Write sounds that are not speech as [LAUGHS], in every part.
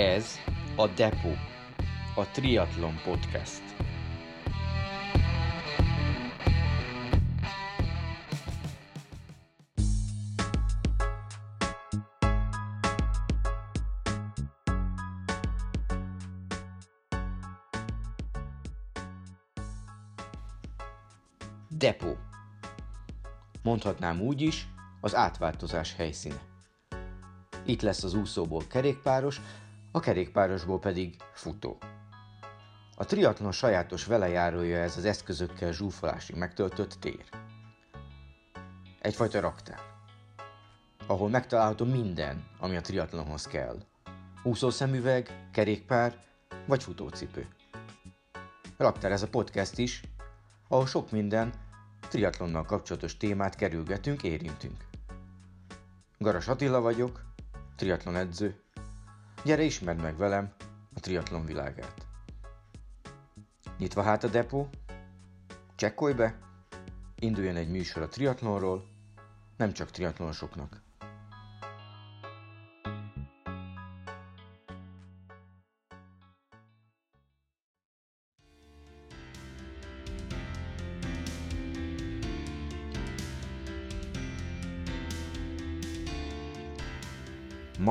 Ez a Depo, a Triathlon Podcast. Depo. Mondhatnám úgy is, az átváltozás helyszíne. Itt lesz az úszóból kerékpáros, a kerékpárosból pedig futó. A triatlon sajátos velejárója ez az eszközökkel zsúfolásig megtöltött tér. Egyfajta raktár, ahol megtalálható minden, ami a triatlonhoz kell. Úszószemüveg, kerékpár vagy futócipő. Raktár ez a podcast is, ahol sok minden triatlonnal kapcsolatos témát kerülgetünk, érintünk. Garas Attila vagyok, triatlon edző. Gyere ismerd meg velem a triatlon világát. Nyitva hát a depó, csekkolj be, induljon egy műsor a triatlonról, nem csak triatlonosoknak.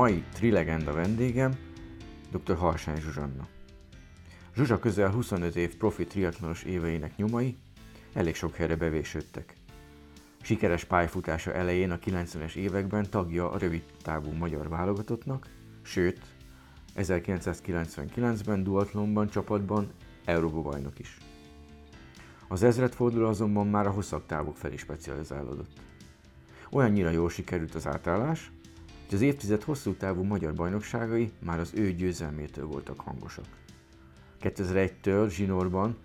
Mai trilegenda vendégem dr. Harsány Zsuzsanna. Zsuzsa közel 25 év profi triatlonos éveinek nyomai elég sok helyre bevésődtek. Sikeres pályafutása elején a 90-es években tagja a rövid távú magyar válogatottnak, sőt, 1999-ben duatlonban csapatban Európa bajnok is. Az ezredforduló azonban már a hosszabb távok felé specializálódott. Olyannyira jól sikerült az átállás, hogy az évtized hosszú távú magyar bajnokságai már az ő győzelmétől voltak hangosak. 2001-től zsinórban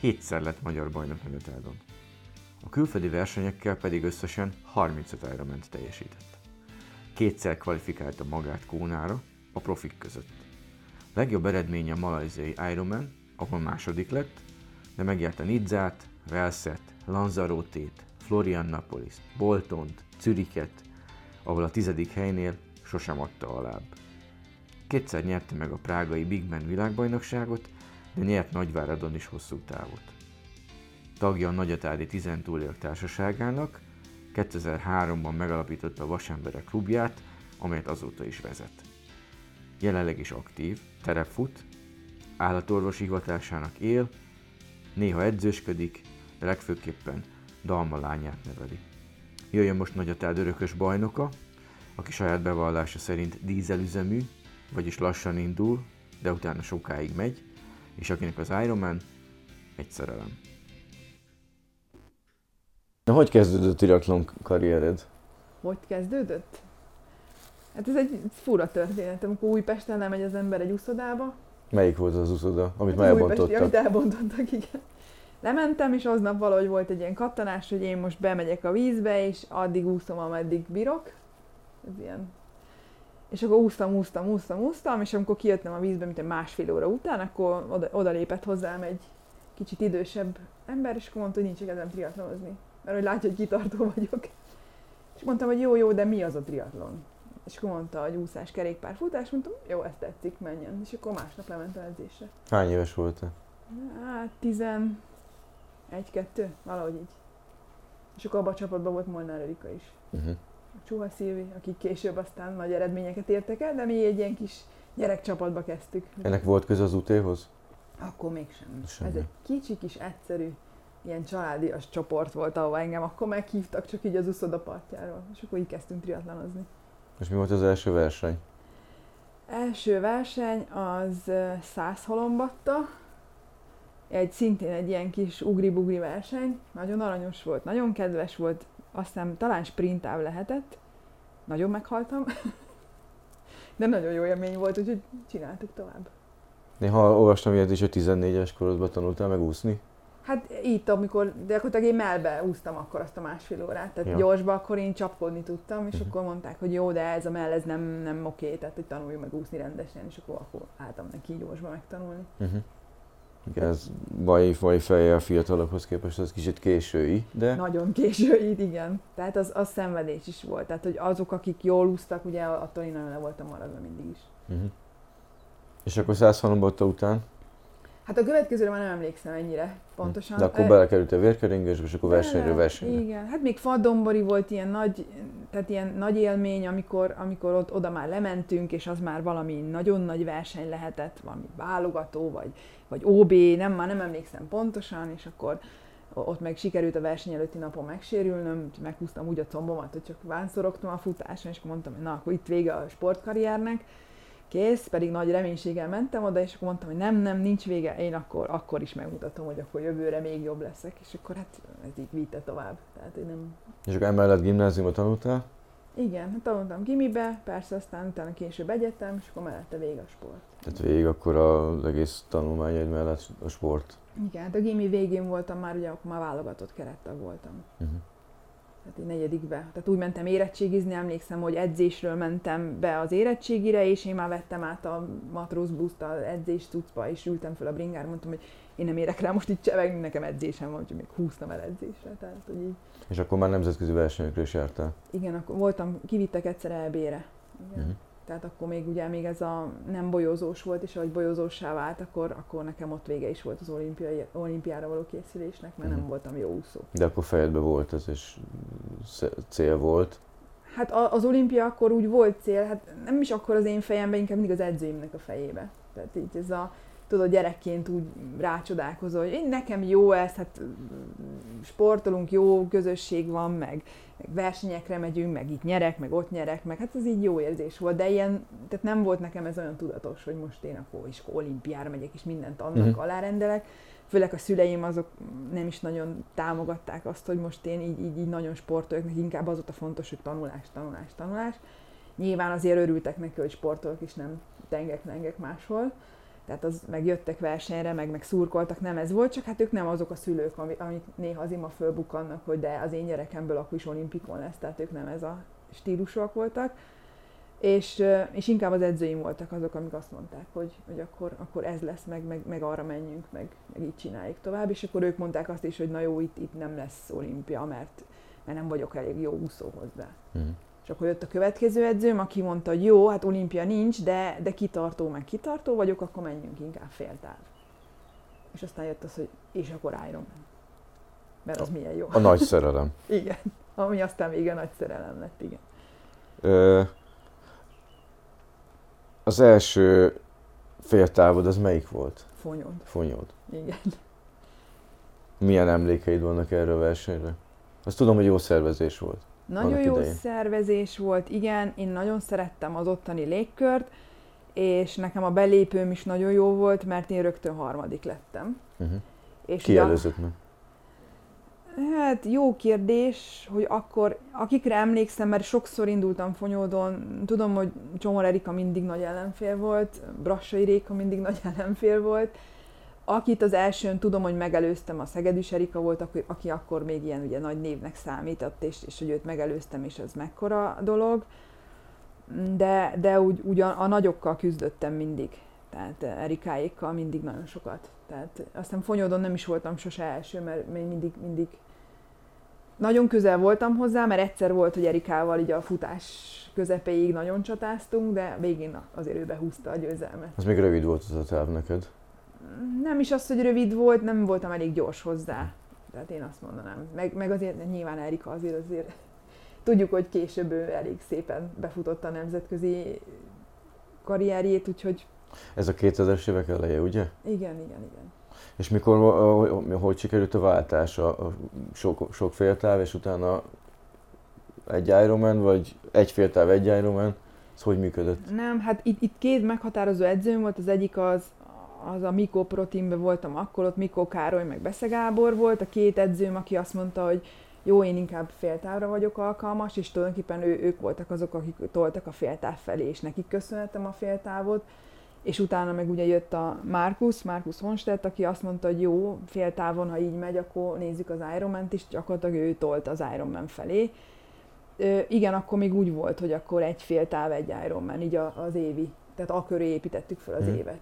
hétszer lett magyar bajnok Meneteldon. A külföldi versenyekkel pedig összesen 35 Ironman teljesített. Kétszer kvalifikálta magát Kónára a profik között. Legjobb eredménye a malajziai Ironman, ahol második lett, de megjárta Nidzát, Velszet, Lanzarotét, Floriannapolis, Boltont, Züriket, ahol a tizedik helynél sosem adta a láb. Kétszer nyerte meg a prágai Big Man világbajnokságot, de nyert Nagyváradon is hosszú távot. Tagja a Nagyatádi Tizentúliak Társaságának, 2003-ban megalapította a Vasemberek klubját, amelyet azóta is vezet. Jelenleg is aktív, terepfut, állatorvosi hivatásának él, néha edzősködik, de legfőképpen Dalma lányát neveli. Jöjjön most Nagyatád örökös bajnoka, aki saját bevallása szerint dízelüzemű, vagyis lassan indul, de utána sokáig megy, és akinek az Ironman egy szerelem. Na, hogy kezdődött a triatlon karriered? Hogy kezdődött? Hát ez egy fura történet, amikor Újpesten lemegy az ember egy uszodába. Melyik volt az uszoda, amit Hát már az újpesti, elbontottak? Amit elbontottak, igen. Lementem, és aznap valahogy volt egy ilyen kattanás, hogy én most bemegyek a vízbe, és addig úszom, ameddig bírok. Ez ilyen. És akkor úsztam, úsztam, úsztam, úsztam, és amikor kijöttem a vízbe, mint egy másfél óra után, akkor oda, oda lépett hozzám egy kicsit idősebb ember, és akkor mondta, hogy nincs kedvem triatlonozni. Mert hogy látja, hogy kitartó vagyok. És mondtam, hogy jó, jó, de mi az a triatlon? És akkor mondta, hogy úszás, kerékpár, futás, mondtam, jó, ezt tetszik, menjen. És akkor másnap lementem edzésre. Hány éves voltál? Hát, tizen... Egy-kettő, valahogy így. És akkor abban a csapatban volt Molnár Erika is. Uh-huh. A Csuha Szilvi, akik később aztán nagy eredményeket értek el, de mi egy ilyen kis gyerekcsapatba kezdtük. Ennek volt köze az utéhoz? Akkor mégsem. Semmi. Ez egy kicsi kis egyszerű, ilyen családias csoport volt, ahova engem akkor meghívtak, csak így az uszoda partjáról. És akkor így kezdtünk triatlonozni. És mi volt az első verseny? Első verseny az ö, 100 halombatta, egy szintén egy ilyen kis ugri-bugri verseny, nagyon aranyos volt, nagyon kedves volt, aztán talán sprintáv lehetett, nagyon meghaltam, [LAUGHS] de nagyon jó élmény volt, úgyhogy csináltuk tovább. Néha olvastam ilyet is, hogy 14-es korodban tanultál meg úszni. Hát itt, amikor, de gyakorlatilag én melbe úsztam akkor azt a másfél órát, tehát Ja. gyorsba akkor én csapkodni tudtam, és Mhm. akkor mondták, hogy jó, de ez a mell, ez nem, nem oké, tehát hogy tanuljuk meg úszni rendesen, és akkor, akkor álltam neki gyorsba megtanulni. Uh-huh. Igen, ez mai, mai fejjel a fiatalokhoz képest az kicsit késői, de Nagyon késő így, igen. Tehát az, az szenvedés is volt. Tehát, hogy azok, akik jól úsztak, ugye attól én le voltam maradva mindig is. uh-huh. És akkor 103 botta után? Hát a következőre már nem emlékszem ennyire pontosan. De akkor belekerült a vérkeringésbe, és akkor versenyről versenyre. Igen, hát még Fadombori volt ilyen nagy, tehát ilyen nagy élmény, amikor, amikor ott, oda már lementünk, és az már valami nagyon nagy verseny lehetett, valami válogató, vagy, vagy OB, nem, már nem emlékszem pontosan, és akkor ott meg sikerült a verseny előtti napon megsérülnöm, meghúztam úgy a combomat, hogy csak vánszorogtam a futáson, és akkor mondtam, hogy na, akkor itt vége a sportkarriernek, kész, pedig nagy reménységgel mentem oda, és akkor mondtam, hogy nem, nem, nincs vége, én akkor, akkor is megmutatom, hogy akkor jövőre még jobb leszek, és akkor hát ez így vitte tovább. Tehát én nem... És akkor emellett gimnáziumot tanultál? Igen, hát tanultam gimibe, persze aztán utána később egyetem, és akkor mellette vége a sport. Tehát végig akkor az egész tanulmányaid mellett a sport. Igen, hát a gimi végén voltam már, ugye akkor már válogatott kerettag voltam. Uh-huh. Tehát én negyedikbe. Tehát úgy mentem érettségizni, emlékszem, hogy edzésről mentem be az érettségire, és én már vettem át a matrózbuszt az edzés cuccba, és ültem fel a bringára, mondtam, hogy én nem érek rá most itt csevegni, nekem edzésem van, úgyhogy még húztam el edzésre. Tehát, hogy így, És akkor már nemzetközi versenyekre is jártál. igen, akkor voltam, kivittek egyszer EB-re. Uh-huh. Tehát akkor még ugye még ez a nem bolyozós volt, és ahogy bolyozósá vált, akkor, akkor nekem ott vége is volt az olimpiai, olimpiára való készülésnek, mert nem Mhm. voltam jó úszó. De akkor fejedben volt ez, és cél volt. Hát az olimpia akkor úgy volt cél, hát nem is akkor az én fejemben, inkább mindig az edzőimnek a fejébe. Tehát így ez a, tudod, gyerekként úgy rácsodálkozol, hogy én, nekem jó ez, hát mm, sportolunk, jó közösség van, meg, meg versenyekre megyünk, meg itt nyerek, meg ott nyerek, meg hát ez így jó érzés volt, de ilyen, tehát nem volt nekem ez olyan tudatos, hogy most én akkor is olimpiára megyek, és mindent annak uh-huh. alárendelek. Főleg a szüleim azok nem is nagyon támogatták azt, hogy most én így, így, így nagyon sportoljak, nekik inkább az volt a fontos, hogy tanulás, tanulás, tanulás. Nyilván azért örültek neki, hogy sportolok, és nem tengek-lengek máshol. Tehát az meg jöttek versenyre, meg, meg szurkoltak, nem ez volt, csak hát ők nem azok a szülők, ami- amik néha az ima fölbukkannak, hogy de az én gyerekemből akkor is olimpikon lesz, tehát ők nem ez a stílusok voltak. És, és inkább az edzőim voltak azok, amik azt mondták, hogy, hogy akkor, akkor ez lesz, meg, meg, meg arra menjünk, meg, meg így csináljuk tovább. És akkor ők mondták azt is, hogy na jó, itt, itt nem lesz olimpia, mert, mert nem vagyok elég jó úszó hozzá. Uh-huh. És akkor jött a következő edzőm, aki mondta, hogy jó, hát olimpia nincs, de, de kitartó, meg kitartó vagyok, akkor menjünk inkább féltáv. És aztán jött az, hogy és akkor Ironman. Mert az milyen jó. A nagy szerelem. [LAUGHS] Igen. Ami aztán még a nagy szerelem lett, igen. Ö, az első féltávod az melyik volt? Fonyod. Fonyód. Igen. Milyen emlékeid vannak erről a versenyre? Azt tudom, hogy jó szervezés volt. Nagyon jó idején. szervezés volt, igen, én nagyon szerettem az ottani légkört, és nekem a belépőm is nagyon jó volt, mert én rögtön harmadik lettem. Uh-huh. És Ki előzött meg? Hát jó kérdés, hogy akkor, akikre emlékszem, mert sokszor indultam Fonyódon, tudom, hogy Csomor Erika mindig nagy ellenfél volt, Brassai Réka mindig nagy [LAUGHS] ellenfél volt, akit az elsőn tudom, hogy megelőztem, a Szegedűs Erika volt, aki, aki akkor még ilyen ugye nagy névnek számított, és, és hogy őt megelőztem, és ez mekkora dolog. De, de úgy, úgy a, a nagyokkal küzdöttem mindig. Tehát Erikáékkal mindig nagyon sokat. Tehát aztán Fonyódon nem is voltam sose első, mert még mindig, mindig nagyon közel voltam hozzá, mert egyszer volt, hogy Erikával így a futás közepéig nagyon csatáztunk, de végén azért ő behúzta a győzelmet. Az még rövid volt az a táv neked. Nem is az, hogy rövid volt, nem voltam elég gyors hozzá. Tehát én azt mondanám. Meg, meg azért nyilván Erika azért azért tudjuk, hogy később ő elég szépen befutotta a nemzetközi karrierjét, úgyhogy Ez a 2000-es évek eleje, ugye? igen, igen, igen. És mikor, hogy, hogy sikerült a váltás? A, a sok, sok féltáv, és utána egy Ironman, vagy egy féltáv, egy Ironman? Ez hogy működött? Nem, hát itt, itt két meghatározó edzőm volt, az egyik az, az a Mikó Pro Teamben voltam akkor, ott Mikó Károly meg Besze Gábor volt, a két edzőm, aki azt mondta, hogy jó, én inkább féltávra vagyok alkalmas, és tulajdonképpen ő, ők voltak azok, akik toltak a féltáv felé, és nekik köszönhetem a féltávot. És utána meg ugye jött a Markus, Markus Honstedt, aki azt mondta, hogy jó, féltávon, ha így megy, akkor nézzük az Ironman-t is, gyakorlatilag ő tolt az Ironman felé. Ö, igen, akkor még úgy volt, hogy akkor egy fél táv, egy Ironman, így a, az évi. Tehát a köré építettük fel az Mhm. évet.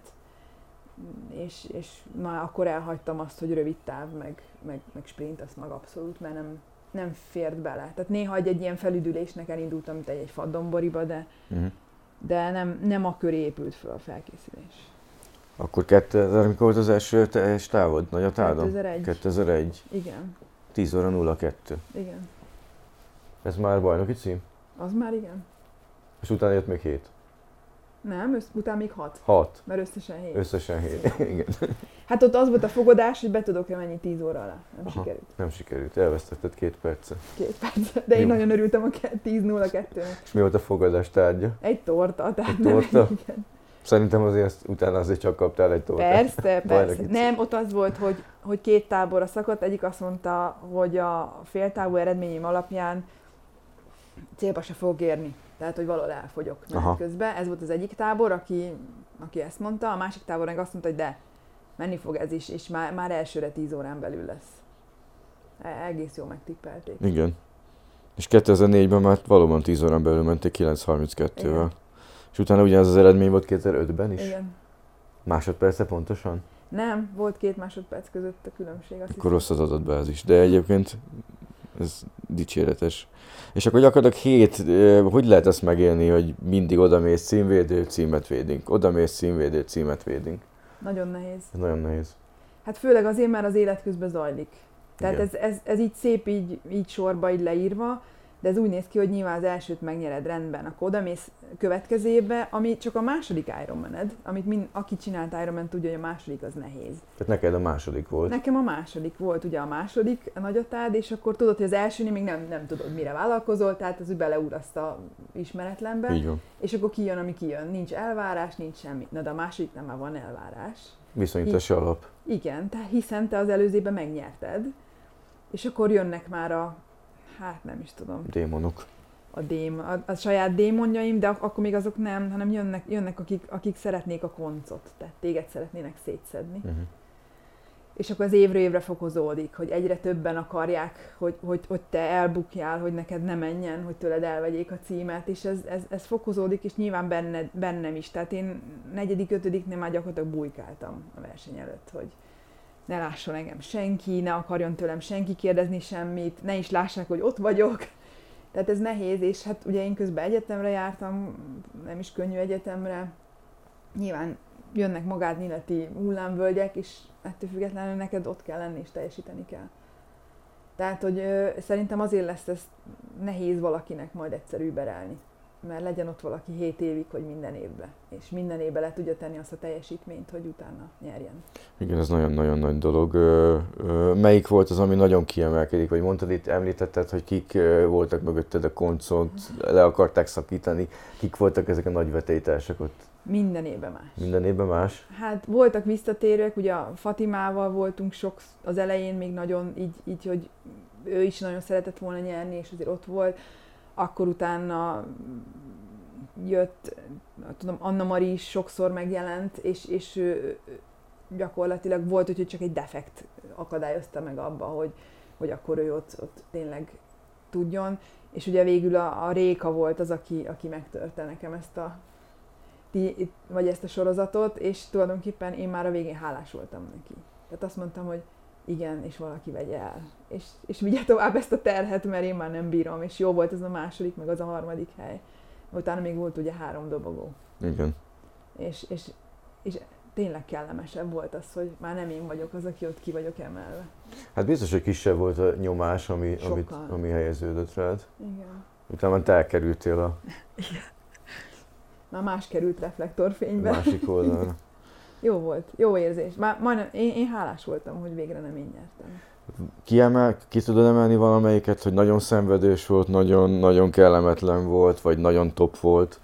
És, és már akkor elhagytam azt, hogy rövid táv, meg, meg, meg sprint, azt meg abszolút, mert nem, nem fért bele. Tehát néha egy, egy ilyen felüdülésnek elindultam, mint egy, egy faddomboriba, de, Uh-huh. de nem, nem a köré épült föl a felkészülés. Akkor 2000, mikor volt az első teljes távod? Nagy a távod? 2001. 2001. Igen, 10 óra 02. igen. Ez már bajnoki cím? Az már igen. És utána jött még 7. Nem, össz, utána még hat, 6. mert összesen hét. Összesen 7. [LAUGHS] Igen. Hát ott az volt a fogadás, hogy be tudok-e menni 10 óra alá. Nem Aha. sikerült. Nem sikerült, elvesztetted két percet. Két perc. De én Jó. nagyon örültem a 10.02-nek. És mi volt a fogadás tárgya? Egy torta, tehát Egy nem- torta? Igen. Szerintem azért azt, utána azért csak kaptál egy tortát. Persze, persze. Nem, ott az volt, hogy, hogy két táborra szakadt. Egyik azt mondta, hogy a féltávú eredményem alapján célba se fogok érni. Tehát, hogy valahol elfogyok menet közben. Ez volt az egyik tábor, aki, aki ezt mondta. A másik tábor meg azt mondta, hogy de, menni fog ez is, és már, már elsőre 10 órán belül lesz. E- Egész jól megtippelték. Igen. És 2004-ben már valóban 10 órán belül menték 9.32-vel. Igen. És utána ugyanaz az eredmény volt 2005-ben is? Igen. Másodperce pontosan? Nem, volt két másodperc között a különbség. Azt Akkor rossz az adatbázis. De egyébként ez dicséretes. És akkor gyakorlatilag hét, hogy lehet ezt megélni, hogy mindig odamész címvédő, címet védünk. Odamész címvédő, címet védünk. Nagyon nehéz. Ez nagyon nehéz. Hát főleg azért, mert az élet közben zajlik. Tehát Igen. ez, ez, ez így szép így, így sorba, így leírva, de ez úgy néz ki, hogy nyilván az elsőt megnyered rendben, akkor odamész következőbe, ami csak a második Ironmaned, amit mind, aki csinált Ironman tudja, hogy a második az nehéz. Tehát neked a második volt. Nekem a második volt ugye a második a nagyatád, és akkor tudod, hogy az elsőnél még nem, nem tudod, mire vállalkozol, tehát az úgy beleúraszt a ismeretlenbe, Így van. és akkor kijön, ami kijön. Nincs elvárás, nincs semmi. Na de a másodiknál már van elvárás. Viszonyítási alap. Igen, te, hiszen te az előzőben megnyerted, és akkor jönnek már a, hát nem is tudom, Démonok. a, dém, a, a saját démonjaim, de ak- akkor még azok nem, hanem jönnek, jönnek akik, akik szeretnék a koncot, tehát téged szeretnének szétszedni. Uh-huh. És akkor az évről évre fokozódik, hogy egyre többen akarják, hogy, hogy, hogy te elbukjál, hogy neked ne menjen, hogy tőled elvegyék a címet, és ez, ez, ez fokozódik, és nyilván benned, bennem is. Tehát én negyedik, ötödiknél már gyakorlatilag bujkáltam a verseny előtt, hogy ne lásson engem senki, ne akarjon tőlem senki kérdezni semmit, ne is lássák, hogy ott vagyok. Tehát ez nehéz, és hát ugye én közben egyetemre jártam, nem is könnyű egyetemre. Nyilván jönnek magádnyileti hullámvölgyek, és ettől függetlenül neked ott kell lenni, és teljesíteni kell. Tehát, hogy ö, szerintem azért lesz ez nehéz valakinek majd egyszer überelni. Mert legyen ott valaki 7 évig, hogy minden évben. És minden évben le tudja tenni azt a teljesítményt, hogy utána nyerjen. Igen, ez nagyon-nagyon nagy dolog. Melyik volt az, ami nagyon kiemelkedik? Vagy mondtad itt, említetted, hogy kik voltak mögötted a koncont, le akarták szakítani. Kik voltak ezek a nagy vetélytársak ott? Minden évben más. Minden évben más? Hát voltak visszatérők, ugye a Fatimával voltunk sok, az elején még nagyon így, így, hogy ő is nagyon szeretett volna nyerni, és azért ott volt. Akkor utána jött, tudom, Anna Mari is sokszor megjelent, és, és gyakorlatilag volt, hogy csak egy defekt akadályozta meg abba, hogy, hogy akkor ő ott, ott tényleg tudjon. És ugye végül a, a Réka volt az, aki, aki megtörte nekem ezt a vagy ezt a sorozatot, és tulajdonképpen én már a végén hálás voltam neki. Tehát azt mondtam, hogy igen, és valaki vegye el. És, és vigye tovább ezt a terhet, mert én már nem bírom, és jó volt ez a második, meg az a harmadik hely. Utána még volt ugye három dobogó. Igen. És, és, és tényleg kellemesebb volt az, hogy már nem én vagyok az, aki ott ki vagyok emelve. Hát biztos, hogy kisebb volt a nyomás, ami, amit, ami helyeződött rád. Igen. Utána már te elkerültél a Már más került reflektorfénybe. másik oldalra. [LAUGHS] Jó volt, jó érzés. Már majdnem, én, én hálás voltam, hogy végre nem én nyertem. Kiemel, ki tudod emelni valamelyiket, hogy nagyon szenvedős volt, nagyon, nagyon kellemetlen volt, vagy nagyon top volt?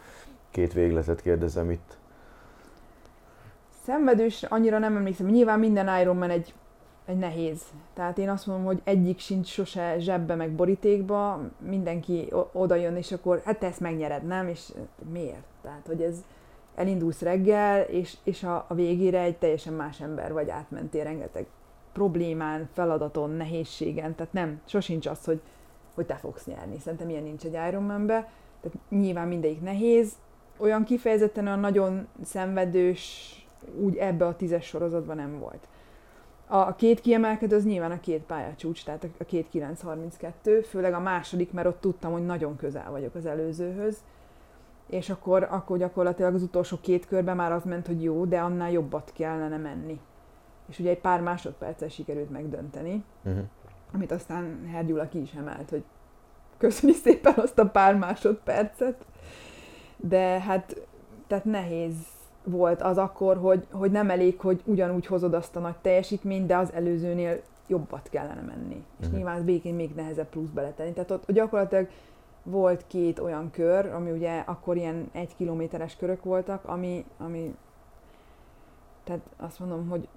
Két végletet kérdezem itt. Szenvedős, annyira nem emlékszem. Nyilván minden Ironman egy, egy nehéz. Tehát én azt mondom, hogy egyik sincs sose zsebbe meg borítékba, mindenki oda jön, és akkor hát te ezt megnyered, nem? És miért? Tehát, hogy ez elindulsz reggel, és, és a, a végére egy teljesen más ember vagy, átmentél rengeteg problémán, feladaton, nehézségen, tehát nem, sosincs az, hogy, hogy te fogsz nyerni. Szerintem ilyen nincs egy Ironmanbe. Tehát nyilván mindegyik nehéz, olyan kifejezetten olyan nagyon szenvedős, úgy ebbe a tízes sorozatban nem volt. A, két kiemelkedő az nyilván a két pályacsúcs, tehát a két 932, főleg a második, mert ott tudtam, hogy nagyon közel vagyok az előzőhöz. És akkor, akkor gyakorlatilag az utolsó két körben már az ment, hogy jó, de annál jobbat kellene menni. És ugye egy pár másodperccel sikerült megdönteni, Uh-huh. amit aztán Hergyula ki is emelt, hogy köszönjük szépen azt a pár másodpercet. De hát, tehát nehéz volt az akkor, hogy, hogy nem elég, hogy ugyanúgy hozod azt a nagy teljesítményt, de az előzőnél jobbat kellene menni. És Mhm. nyilván az békén még nehezebb plusz beletenni. Tehát ott gyakorlatilag volt két olyan kör, ami ugye akkor ilyen egy kilométeres körök voltak, ami, ami tehát azt mondom, hogy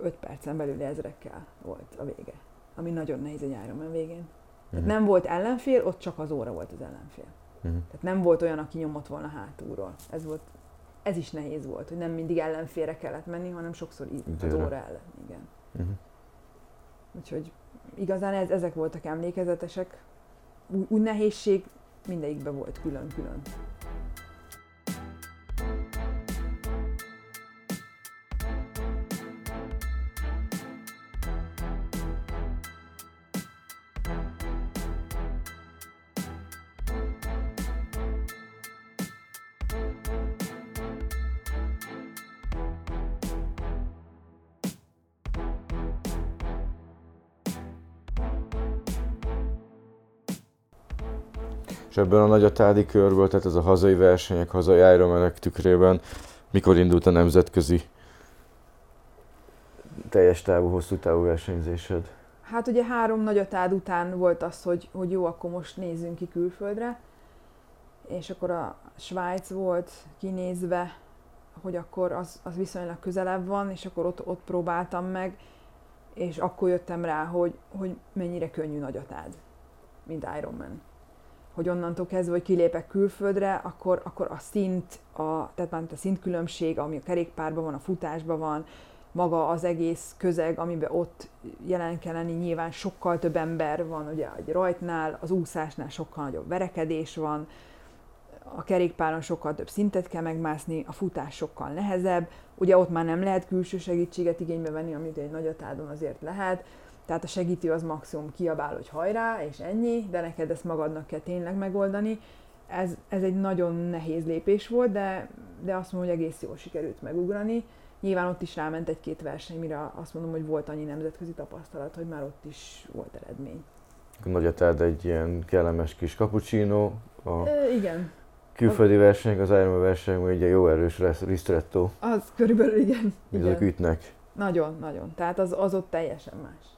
öt percen belül ezrekkel volt a vége. Ami nagyon nehéz egy Ironman végén. Tehát Mhm. nem volt ellenfél, ott csak az óra volt az ellenfél. Uh-huh. Tehát nem volt olyan, aki nyomott volna hátulról. Ez volt, ez is nehéz volt, hogy nem mindig ellenfélre kellett menni, hanem sokszor így az óra ellen. Igen. Uh-huh. Úgyhogy igazán ez, ezek voltak emlékezetesek. Úgy, úgy nehézség mindegyikben volt külön-külön. És ebben a nagyatádi körből, tehát ez a hazai versenyek, hazai Ironmanek tükrében, mikor indult a nemzetközi teljes távú, hosszú távú versenyzésed? Hát ugye három nagyatád után volt az, hogy, hogy jó, akkor most nézzünk ki külföldre. És akkor a Svájc volt kinézve, hogy akkor az, az viszonylag közelebb van, és akkor ott, ott próbáltam meg, és akkor jöttem rá, hogy, hogy mennyire könnyű nagyatád, mint Ironman. Hogy onnantól kezdve, hogy kilépek külföldre, akkor, akkor a szint, a, tehát már a szintkülönbség, ami a kerékpárban van, a futásban van, maga az egész közeg, amiben ott jelen kell lenni, nyilván sokkal több ember van, ugye egy rajtnál, az úszásnál sokkal nagyobb verekedés van, a kerékpáron sokkal több szintet kell megmászni, a futás sokkal nehezebb, ugye ott már nem lehet külső segítséget igénybe venni, amit egy nagyatádon azért lehet, tehát a segítő az maximum kiabál, hogy hajrá, és ennyi, de neked ezt magadnak kell tényleg megoldani. Ez, ez egy nagyon nehéz lépés volt, de, de azt mondom, hogy egész jól sikerült megugrani. Nyilván ott is ráment egy-két verseny, mire azt mondom, hogy volt annyi nemzetközi tapasztalat, hogy már ott is volt eredmény. A nagyatád egy ilyen kellemes kis cappuccino, a Ö, igen, külföldi versenyek, az Ironman versenyek, egy jó erős res- ristretto, az körülbelül igen. azok igen. ütnek. Nagyon, nagyon. Tehát az, az ott teljesen más.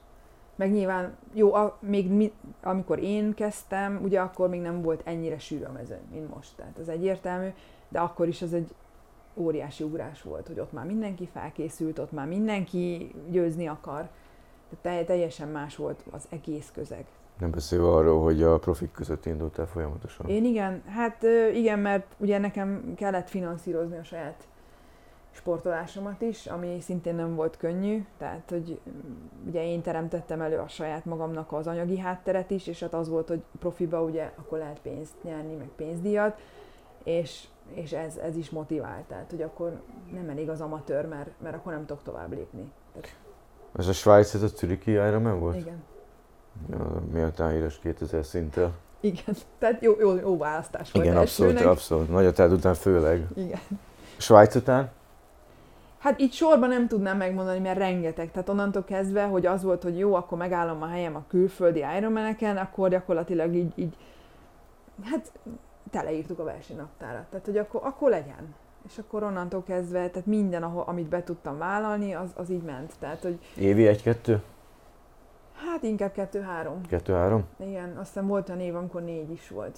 Meg nyilván, jó, a, még mi, amikor én kezdtem, ugye akkor még nem volt ennyire sűrű a mezőny, mint most. Tehát ez egyértelmű, de akkor is az egy óriási ugrás volt, hogy ott már mindenki felkészült, ott már mindenki győzni akar. De te, teljesen más volt az egész közeg. Nem beszélve arról, hogy a profik között indultál folyamatosan. Én igen, hát igen, mert ugye nekem kellett finanszírozni a saját sportolásomat is, ami szintén nem volt könnyű, tehát hogy mm, ugye én teremtettem elő a saját magamnak az anyagi hátteret is, és hát az volt, hogy profiba ugye akkor lehet pénzt nyerni, meg pénzdíjat, és, és ez, ez is motivált, tehát hogy akkor nem elég az amatőr, mert, mert akkor nem tudok tovább lépni. Tehát, Ez a Svájc, ez a Zürichi Ironman volt? igen. Ja, méltán híres 2000 szinttel. Igen, [LAUGHS] tehát jó, jó, jó választás volt Igen, abszolút, elsőnek. abszolút. Nagyatád után főleg. Igen. Svájc után? Hát így sorban nem tudnám megmondani, mert rengeteg. Tehát onnantól kezdve, hogy az volt, hogy jó, akkor megállom a helyem a külföldi Ironmaneken, akkor gyakorlatilag így, így hát teleírtuk a versenynaptárat. Tehát, hogy akkor, akkor legyen. És akkor onnantól kezdve, tehát minden, ahol, amit be tudtam vállalni, az, az így ment. Tehát, hogy Évi egy-kettő? hát inkább kettő-három. Kettő-három? Igen, aztán volt olyan év, amikor négy is volt.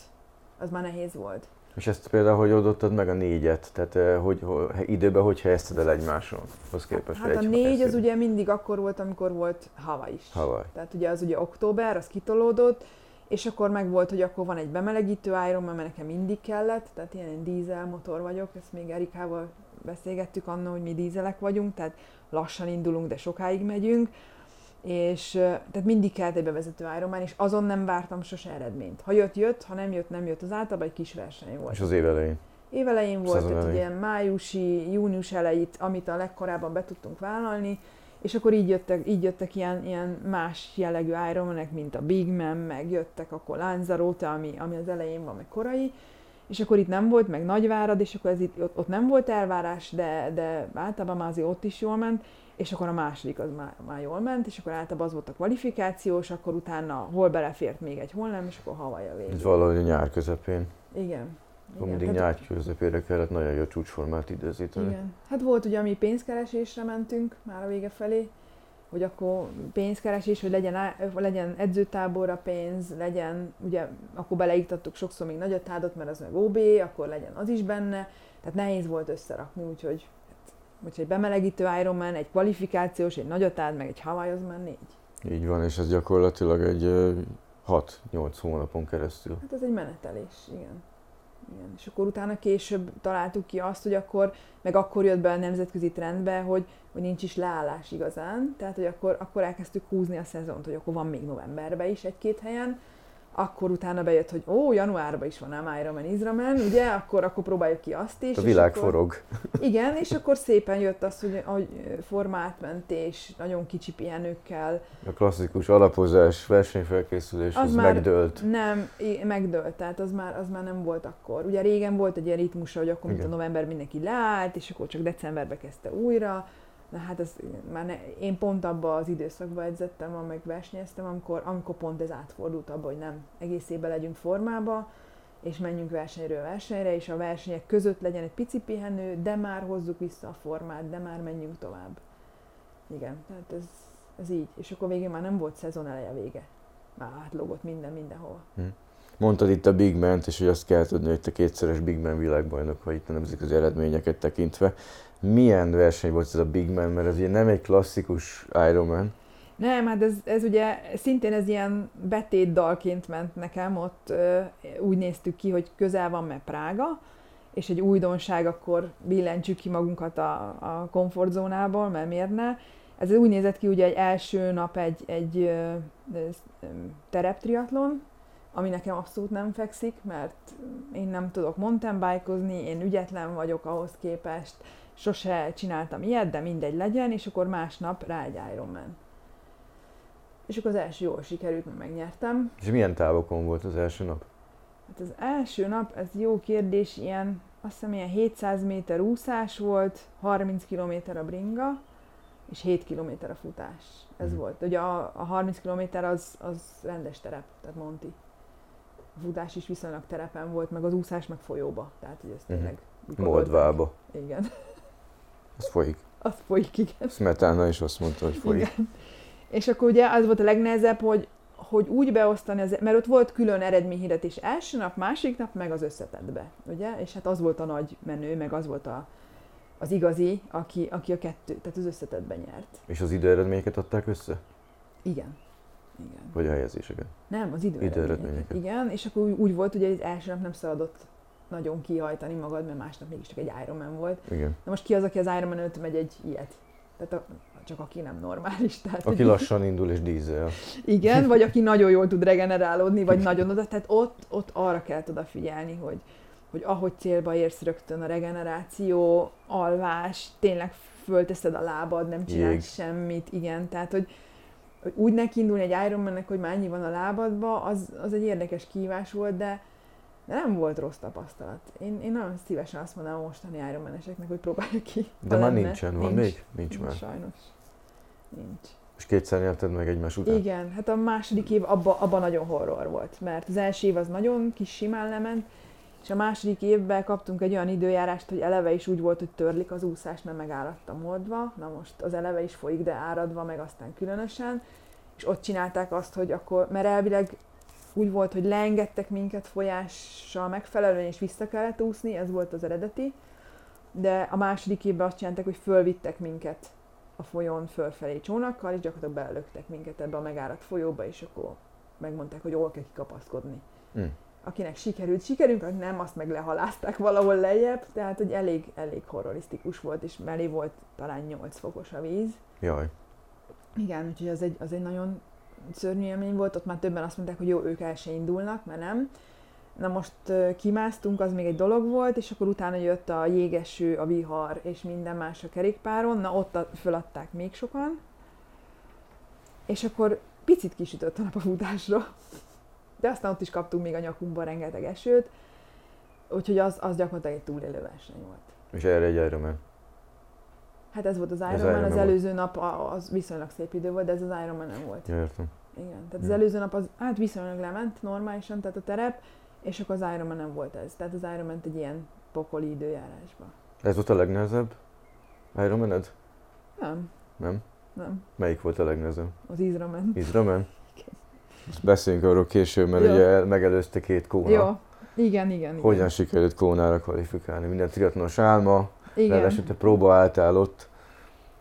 Az már nehéz volt. És ezt például hogy oldottad meg a négyet? Tehát eh, hogy, hogy időben hogy helyezted el egymáson? Hoz képest Hát a négy az ugye mindig akkor volt, amikor volt hava is. Hawaii. Tehát ugye az ugye október, az kitolódott, és akkor meg volt, hogy akkor van egy bemelegítő Iron, mert nekem mindig kellett, tehát ilyen dízel motor vagyok, ezt még Erikával beszélgettük annól, hogy mi dízelek vagyunk, tehát lassan indulunk, de sokáig megyünk, és tehát mindig kellett egy bevezető Ironman, és azon nem vártam sose eredményt. Ha jött, jött, ha nem jött, nem jött. Az általában egy kis verseny volt. És az év elején. Évelején volt, Szezon tehát elején. ugye májusi, június elejét, amit a legkorábban be tudtunk vállalni, és akkor így jöttek, így jöttek ilyen, ilyen más jellegű Ironmanek, mint a Big Man, meg jöttek akkor Lanzarote, ami, ami az elején van, meg korai, és akkor itt nem volt, meg Nagyvárad, és akkor ez itt, ott, ott nem volt elvárás, de, de általában már azért ott is jól ment, és akkor a második az már, már jól ment, és akkor általában az volt a kvalifikáció, és akkor utána hol belefért még egy, hol nem, és akkor Hawaii a végén. Valahogy a nyár közepén. Igen. Igen, mindig nyár közepére kellett nagyon jó csúcsformát időzíteni. Igen. Hát volt ugye, ami pénzkeresésre mentünk már a vége felé, hogy akkor pénzkeresés, hogy legyen, legyen edzőtáborra pénz, legyen, ugye akkor beleiktattuk sokszor még nagyotádot, mert az meg OB, akkor legyen az is benne, tehát nehéz volt összerakni, úgyhogy hát, egy bemelegítő Ironman, egy kvalifikációs, egy nagyotád, meg egy Hawaii, az már négy. Így van, és ez gyakorlatilag egy 6-8 hónapon keresztül. Hát ez egy menetelés, igen. Igen. És akkor utána később találtuk ki azt, hogy akkor, meg akkor jött be a nemzetközi trendbe, hogy, hogy nincs is leállás igazán, tehát hogy akkor, akkor elkezdtük húzni a szezont, hogy akkor van még novemberben is egy-két helyen, akkor utána bejött, hogy ó, januárban is van ám Ironman Izramen, ugye, akkor, akkor próbáljuk ki azt is. A világ akkor, forog. Igen, és akkor szépen jött az, hogy, hogy formátmentés, nagyon kicsi pihenőkkel. A klasszikus alapozás, versenyfelkészülés, az, az már megdőlt. Nem, megdőlt, tehát az már, az már nem volt akkor. Ugye régen volt egy ilyen ritmusa, hogy akkor, mint a november mindenki leállt, és akkor csak decemberbe kezdte újra, Na hát ez már ne, én pont abba az időszakban edzettem, meg versenyeztem, amikor, amikor pont ez átfordult abba, hogy nem egész évben legyünk formába, és menjünk versenyről versenyre, és a versenyek között legyen egy pici pihenő, de már hozzuk vissza a formát, de már menjünk tovább. Igen, tehát ez, ez így. És akkor végén már nem volt szezon eleje vége. Már átlogott minden mindenhol. Hm. Mondtad itt a Big Man-t, és hogy azt kell tudni, hogy te kétszeres Big Man világbajnok vagy itt a nemzetközi eredményeket tekintve milyen verseny volt ez a Big Man, mert ez ugye nem egy klasszikus Ironman. Nem, hát ez, ez ugye szintén ez ilyen betétdalként ment nekem, ott úgy néztük ki, hogy közel van mert Prága, és egy újdonság, akkor billentsük ki magunkat a, a komfortzónából, mert miért ne. Ez úgy nézett ki, ugye egy első nap egy, egy tereptriatlon, ami nekem abszolút nem fekszik, mert én nem tudok mountain bike én ügyetlen vagyok ahhoz képest, sose csináltam ilyet, de mindegy legyen, és akkor másnap rá egy Ironman. És akkor az első jól sikerült, mert megnyertem. És milyen távokon volt az első nap? Hát az első nap, ez jó kérdés, ilyen, azt hiszem ilyen 700 méter úszás volt, 30 km a bringa, és 7 km a futás. Ez mm. volt. Ugye a, a 30 km az, az rendes terep, tehát Monti. A futás is viszonylag terepen volt, meg az úszás meg folyóba. Tehát, hogy ez mhm. tényleg... Mm. Moldvába. Igen. Az folyik. Az folyik, igen. Smetana is azt mondta, hogy folyik. Igen. És akkor ugye az volt a legnehezebb, hogy, hogy úgy beosztani, az, mert ott volt külön eredményhirdetés első nap, másik nap, meg az összetettbe, ugye? És hát az volt a nagy menő, meg az volt a, az igazi, aki, aki a kettő, tehát az összetettben nyert. És az időeredményeket adták össze? Igen. Igen. Vagy a helyezéseket? Nem, az időeredményeket. időeredményeket. Igen, és akkor úgy, volt, hogy az első nap nem szaladott nagyon kihajtani magad, mert másnap mégiscsak egy Ironman volt. Igen. Na most ki az, aki az Ironman előtt megy egy ilyet? Tehát a, csak aki nem normális. Tehát, aki lassan indul és dízel. Igen, vagy aki nagyon jól tud regenerálódni, vagy [LAUGHS] nagyon oda. Tehát ott, ott arra kell odafigyelni, hogy, hogy ahogy célba érsz rögtön a regeneráció, alvás, tényleg fölteszed a lábad, nem csinálsz Jég. semmit, igen, tehát hogy, hogy úgy neki indulni egy Ironmannek, hogy már ennyi van a lábadba, az, az egy érdekes kívás volt, de, de nem volt rossz tapasztalat. Én, én nagyon szívesen azt mondanám a mostani Ironman-eseknek, hogy próbáljuk ki. De már lenne. nincsen, van nincs, még? Nincs, már. Sajnos. Nincs. És kétszer nyerted meg egymás után? Igen, hát a második év abban abba nagyon horror volt, mert az első év az nagyon kis simán lement, és a második évben kaptunk egy olyan időjárást, hogy eleve is úgy volt, hogy törlik az úszást, mert megállt a moldva. Na most az eleve is folyik, de áradva, meg aztán különösen. És ott csinálták azt, hogy akkor, mert elvileg úgy volt, hogy leengedtek minket folyással megfelelően, és vissza kellett úszni, ez volt az eredeti, de a második évben azt csináltak, hogy fölvittek minket a folyón fölfelé csónakkal, és gyakorlatilag belöktek minket ebbe a megáradt folyóba, és akkor megmondták, hogy hol kell kikapaszkodni. Mm. Akinek sikerült, sikerünk, nem, azt meg lehalázták valahol lejjebb, tehát hogy elég, elég horrorisztikus volt, és mellé volt talán 8 fokos a víz. Jaj. Igen, úgyhogy az egy, az egy nagyon szörnyű élmény volt, ott már többen azt mondták, hogy jó, ők el se indulnak, mert nem. Na most kimásztunk, az még egy dolog volt, és akkor utána jött a jégeső, a vihar és minden más a kerékpáron, na ott föladták még sokan, és akkor picit kisütött a nap a futásra, de aztán ott is kaptunk még a nyakunkba rengeteg esőt, Úgyhogy az, az gyakorlatilag egy túlélő verseny volt. És erre egy Ironman. Hát ez volt az Ironman, az Ironman előző nap a- az viszonylag szép idő volt, de ez az Ironman nem volt. Ja, értem. Igen, tehát az Ja. előző nap az hát viszonylag lement normálisan, tehát a terep, és akkor az Ironman nem volt ez. Tehát az Ironman egy ilyen pokoli időjárásba. Ez volt a legnehezebb Ironmaned? Nem, Nem? nem. Melyik volt a legnehezebb? Az Izramen. Izramen? [LAUGHS] Most beszéljünk arról később, mert Jó. ugye el- megelőzte két kóna. Jó. Igen, igen, igen. Hogyan sikerült kónára kvalifikálni? Minden triatlonos álma, Igen. ráadásul te próba álltál ott.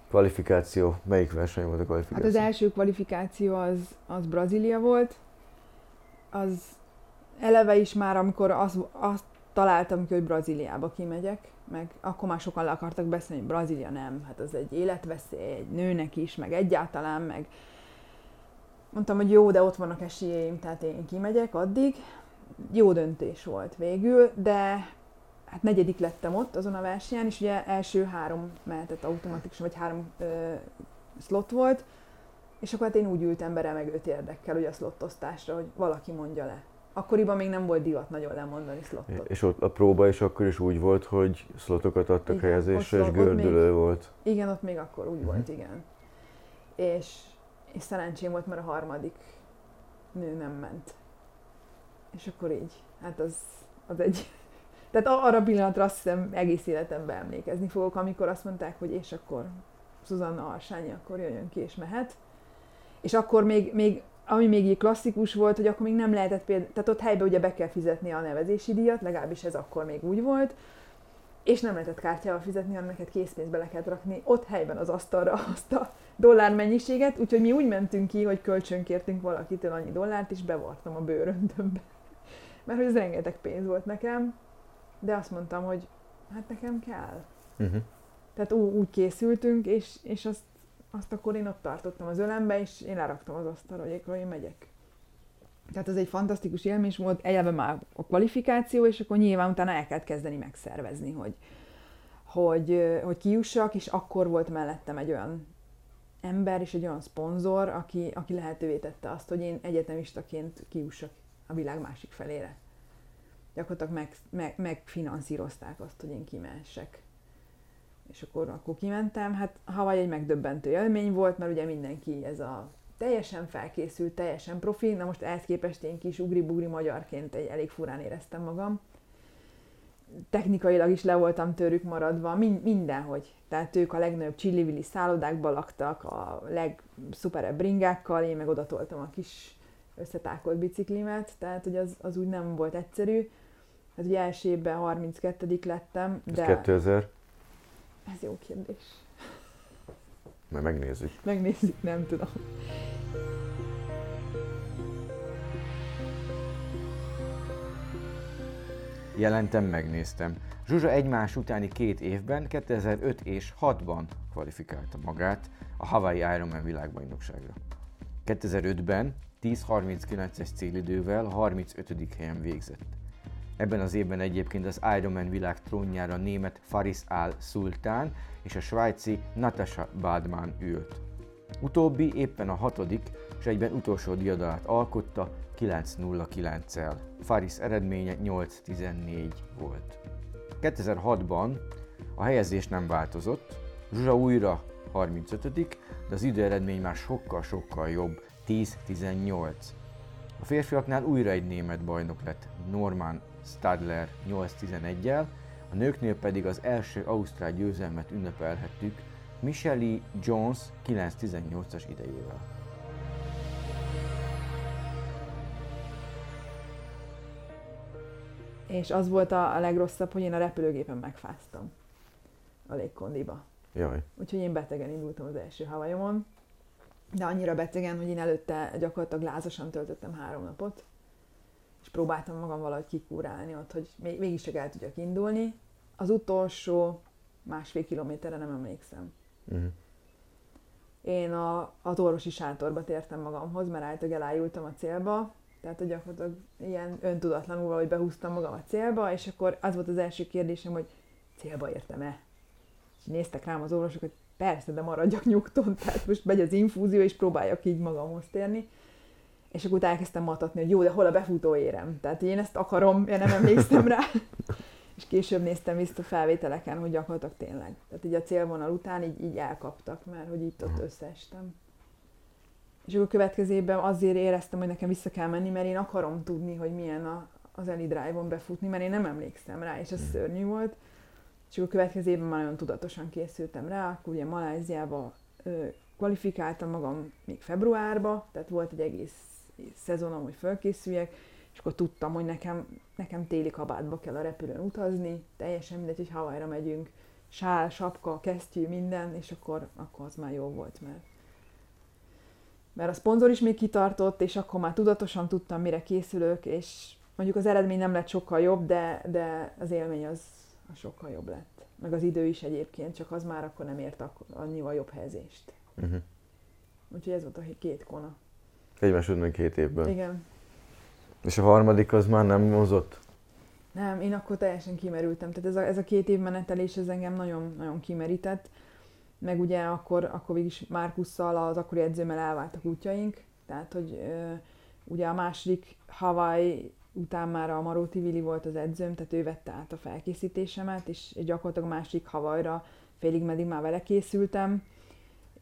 Kvalifikáció, melyik verseny volt a Hát kvalifikáció? az első kvalifikáció az, az Brazília volt. Az eleve is már, amikor az, azt találtam ki, hogy Brazíliába kimegyek, meg akkor már sokan le akartak beszélni, hogy Brazília nem, hát az egy életveszély, egy nőnek is, meg egyáltalán, meg mondtam, hogy jó, de ott vannak esélyeim, tehát én kimegyek addig. Jó döntés volt végül, de hát negyedik lettem ott azon a versenyen, és ugye első három mehetett automatikusan, vagy három ö, slot volt, és akkor hát én úgy ültem be remegőt érdekkel, ugye a slotosztásra, hogy valaki mondja le. Akkoriban még nem volt divat nagyon lemondani slottot. És ott a próba is akkor is úgy volt, hogy szlotokat adtak Igen, helyezésre, és gördülő volt. Igen, ott még akkor úgy Mhm. volt, igen. És, és szerencsém volt, mert a harmadik nő nem ment. És akkor így, hát az, az egy... Tehát arra a pillanatra azt hiszem egész életemben emlékezni fogok, amikor azt mondták, hogy és akkor Szuzanna Arsányi akkor jöjjön ki és mehet. És akkor még, még ami még így klasszikus volt, hogy akkor még nem lehetett például, tehát ott helyben ugye be kell fizetni a nevezési díjat, legalábbis ez akkor még úgy volt, és nem lehetett kártyával fizetni, hanem neked készpénzbe le kellett rakni ott helyben az asztalra [LAUGHS] azt a dollár mennyiséget, úgyhogy mi úgy mentünk ki, hogy kölcsönkértünk valakitől annyi dollárt, és bevartam a bőröndömbe. [LAUGHS] Mert hogy ez rengeteg pénz volt nekem, de azt mondtam, hogy hát nekem kell. Uh-huh. Tehát ú- úgy készültünk, és, és azt, azt akkor én ott tartottam az ölembe, és én leraktam az asztalra, hogy akkor én megyek. Tehát ez egy fantasztikus élmény volt, eleve már a kvalifikáció, és akkor nyilván utána el kellett kezdeni megszervezni, hogy, hogy, hogy kijussak, és akkor volt mellettem egy olyan ember és egy olyan szponzor, aki, aki lehetővé tette azt, hogy én egyetemistaként kijussak a világ másik felére. Gyakorlatilag meg, meg, megfinanszírozták azt, hogy én kimehessek. És akkor, akkor kimentem. Hát Hawaii egy megdöbbentő élmény volt, mert ugye mindenki ez a teljesen felkészült, teljesen profi, na most ehhez képest én kis ugri-bugri magyarként egy elég furán éreztem magam. Technikailag is le voltam tőlük maradva, min- mindenhogy. Tehát ők a legnagyobb csillivilli szállodákban laktak, a legszuperebb bringákkal, én meg odatoltam a kis összetákolt biciklimet, tehát hogy az, az úgy nem volt egyszerű. Hát ugye első évben 32 lettem, Ez de 2000, ez jó kérdés. majd megnézzük. Megnézzük, nem tudom. Jelentem, megnéztem. Zsuzsa egymás utáni két évben, 2005 és 6-ban kvalifikálta magát a Hawaii Ironman világbajnokságra. 2005-ben 10.39-es célidővel a 35. helyen végzett. Ebben az évben egyébként az Ironman világ trónjára német Faris Al Sultán és a svájci Natasha Badman ült. Utóbbi éppen a hatodik és egyben utolsó diadalát alkotta 9.09-el. Faris eredménye 8.14 volt. 2006-ban a helyezés nem változott, Zsuzsa újra 35 de az időeredmény már sokkal-sokkal jobb, 10-18. A férfiaknál újra egy német bajnok lett, Norman Stadler 8-11-el, a nőknél pedig az első ausztrál győzelmet ünnepelhettük Michelle Jones 9-18-as idejével. És az volt a, a legrosszabb, hogy én a repülőgépen megfáztam a légkondiba. Jaj, Úgyhogy én betegen indultam az első havajomon, de annyira betegen, hogy én előtte gyakorlatilag lázasan töltöttem három napot, próbáltam magam valahogy kikúrálni ott, hogy még, mégis csak el tudjak indulni. Az utolsó másfél kilométerre nem emlékszem. uh-huh. Én a, az orvosi sátorba tértem magamhoz, mert általában elájultam a célba, tehát hogy gyakorlatilag ilyen öntudatlanul valahogy behúztam magam a célba, és akkor az volt az első kérdésem, hogy célba értem-e? És néztek rám az orvosok, hogy persze, de maradjak nyugton, [LAUGHS] tehát most megy az infúzió, és próbáljak így magamhoz térni. És akkor utána elkezdtem matatni, hogy jó, de hol a befutóérem? Tehát én ezt akarom, én nem emlékszem rá. [LAUGHS] és később néztem vissza felvételeken, hogy gyakorlatilag tényleg. Tehát így a célvonal után így, így elkaptak, mert hogy itt ott összeestem. És akkor a következőben azért éreztem, hogy nekem vissza kell menni, mert én akarom tudni, hogy milyen a, az Eli Drive-on befutni, mert én nem emlékszem rá, és ez mm. szörnyű volt. És akkor a következő évben már nagyon tudatosan készültem rá, akkor ugye Maláziába ö, kvalifikáltam magam még februárba, tehát volt egy egész szezonom, hogy felkészüljek, és akkor tudtam, hogy nekem, nekem téli kabátba kell a repülőn utazni, teljesen mindegy, hogy Havajra megyünk, sál, sapka, kesztyű, minden, és akkor, akkor az már jó volt, mert mert a szponzor is még kitartott, és akkor már tudatosan tudtam, mire készülök, és mondjuk az eredmény nem lett sokkal jobb, de, de az élmény az, az sokkal jobb lett. Meg az idő is egyébként, csak az már akkor nem ért annyival jobb helyzést. Uh-huh. Úgyhogy ez volt a két kona. Egymás után két évben. Igen. És a harmadik az már nem mozott? Nem, én akkor teljesen kimerültem. Tehát ez a, ez a két év menetelés, ez engem nagyon, nagyon kimerített. Meg ugye akkor, akkor is Márkusszal, az akkori edzőmmel elváltak útjaink. Tehát, hogy ö, ugye a második Hawaii után már a Maróti Vili volt az edzőm, tehát ő vette át a felkészítésemet, és gyakorlatilag a másik Havajra félig meddig már vele készültem,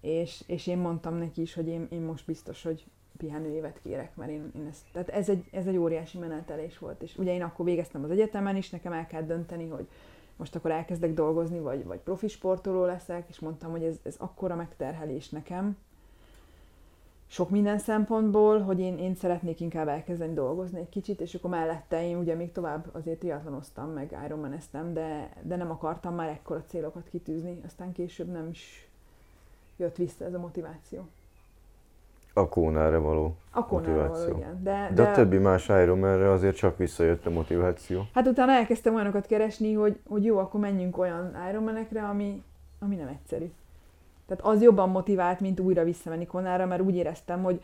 és, és én mondtam neki is, hogy én, én most biztos, hogy pihenő évet kérek, mert én, én ezt, tehát ez egy, ez egy óriási menetelés volt, és ugye én akkor végeztem az egyetemen is, nekem el kell dönteni, hogy most akkor elkezdek dolgozni, vagy, vagy profi sportoló leszek, és mondtam, hogy ez, ez akkora megterhelés nekem, sok minden szempontból, hogy én, én szeretnék inkább elkezdeni dolgozni egy kicsit, és akkor mellette én ugye még tovább azért triatlonoztam, meg Ironman-eztem, de, de nem akartam már ekkora célokat kitűzni, aztán később nem is jött vissza ez a motiváció. A kónára való a kónára való, igen. De, de, de a többi más Ironmanre azért csak visszajött a motiváció. Hát utána elkezdtem olyanokat keresni, hogy, hogy jó, akkor menjünk olyan Ironmanekre, ami, ami nem egyszerű. Tehát az jobban motivált, mint újra visszamenni konára, mert úgy éreztem, hogy,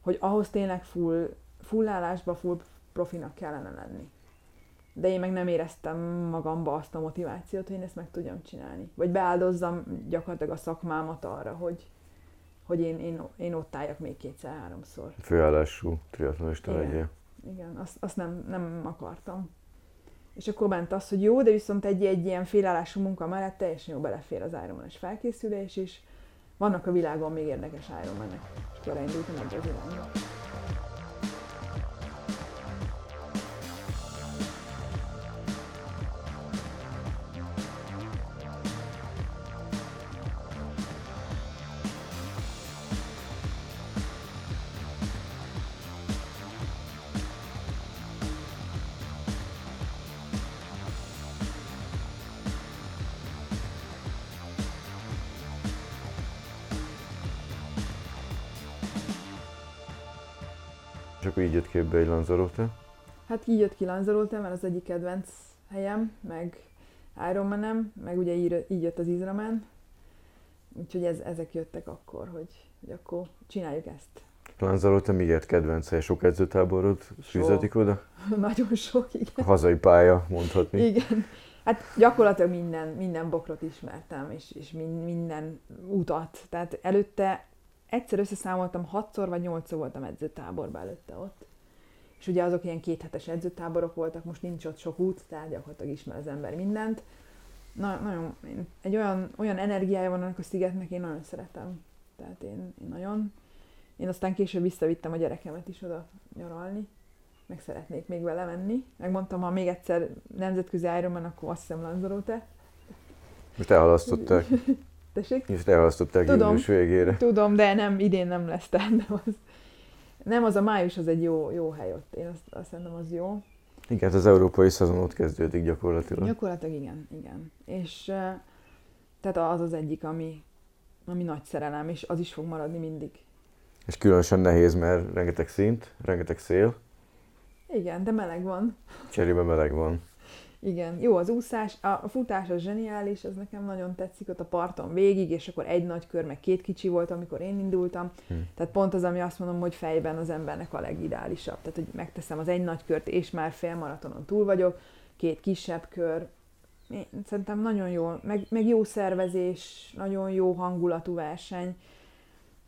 hogy ahhoz tényleg full, full állásba, full profinak kellene lenni. De én meg nem éreztem magamba azt a motivációt, hogy én ezt meg tudjam csinálni. Vagy beáldozzam gyakorlatilag a szakmámat arra, hogy, hogy én, én, én ott álljak még kétszer-háromszor. Főállású triatlonista legyél. Igen, azt, azt nem, nem akartam. És akkor bent az, hogy jó, de viszont egy, egy ilyen félállású munka mellett teljesen jó belefér az ironman felkészülés is. Vannak a világon még érdekes Ironmanek, és akkor elindultam ebbe az irányba. Jött képbe egy Lanzarote? Hát így jött ki Lanzarote, mert az egyik kedvenc helyem, meg Ironmanem, meg ugye így, így jött az Izramen. Úgyhogy ez, ezek jöttek akkor, hogy, hogy akkor csináljuk ezt. Lanzarote miért kedvenc hely? Sok edzőtáborod fűződik oda? [LAUGHS] Nagyon sok, igen. Hazai pálya, mondhatni. Igen. Hát gyakorlatilag minden, minden bokrot ismertem, és, és minden utat. Tehát előtte egyszer összeszámoltam, hatszor vagy nyolcszor voltam edzőtáborban előtte ott. És ugye azok ilyen kéthetes edzőtáborok voltak, most nincs ott sok út, tehát gyakorlatilag ismer az ember mindent. Na, nagyon, én, egy olyan, olyan energiája van annak a szigetnek, én nagyon szeretem. Tehát én, én nagyon. Én aztán később visszavittem a gyerekemet is oda nyaralni, meg szeretnék még vele menni. Megmondtam, ha még egyszer nemzetközi Ironman, akkor azt hiszem Lanzarote. Most elhalasztották. [LAUGHS] Tessék? És elhalasztották tudom, végére. Tudom, de nem, idén nem lesz, tehát nem az. Nem, az a május az egy jó, jó hely ott. Én azt, azt szerintem az jó. Igen, az európai szezon ott kezdődik gyakorlatilag. Gyakorlatilag igen, igen. És tehát az az egyik, ami, ami nagy szerelem, és az is fog maradni mindig. És különösen nehéz, mert rengeteg szint, rengeteg szél. Igen, de meleg van. Cserébe meleg van. Igen, jó az úszás, a futás az zseniális, az nekem nagyon tetszik ott a parton végig, és akkor egy nagy kör, meg két kicsi volt, amikor én indultam. Hmm. Tehát pont az, ami azt mondom, hogy fejben az embernek a legideálisabb. Tehát, hogy megteszem az egy nagy kört, és már fél maratonon túl vagyok, két kisebb kör, én szerintem nagyon jó, meg, meg jó szervezés, nagyon jó hangulatú verseny.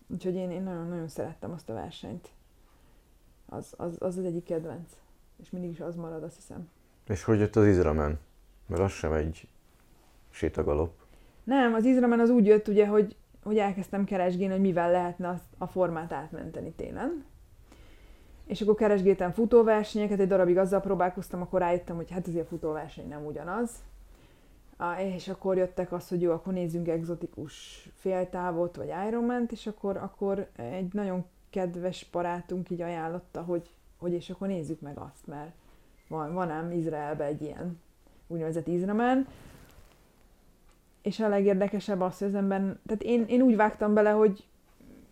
Úgyhogy én, én nagyon-nagyon szerettem azt a versenyt. Az az, az az egyik kedvenc. És mindig is az marad, azt hiszem. És hogy jött az Izramen? Mert az sem egy sétagalop. Nem, az Izramen az úgy jött ugye, hogy, hogy elkezdtem keresgélni, hogy mivel lehetne a formát átmenteni télen. És akkor keresgéltem futóversenyeket, egy darabig azzal próbálkoztam, akkor rájöttem, hogy hát azért a futóverseny nem ugyanaz. És akkor jöttek az, hogy jó, akkor nézzünk egzotikus féltávot, vagy ironman és akkor, akkor egy nagyon kedves barátunk így ajánlotta, hogy, hogy és akkor nézzük meg azt, mert van, van ám Izraelben egy ilyen úgynevezett Izramen, és a legérdekesebb az, hogy az ember, tehát én, én úgy vágtam bele, hogy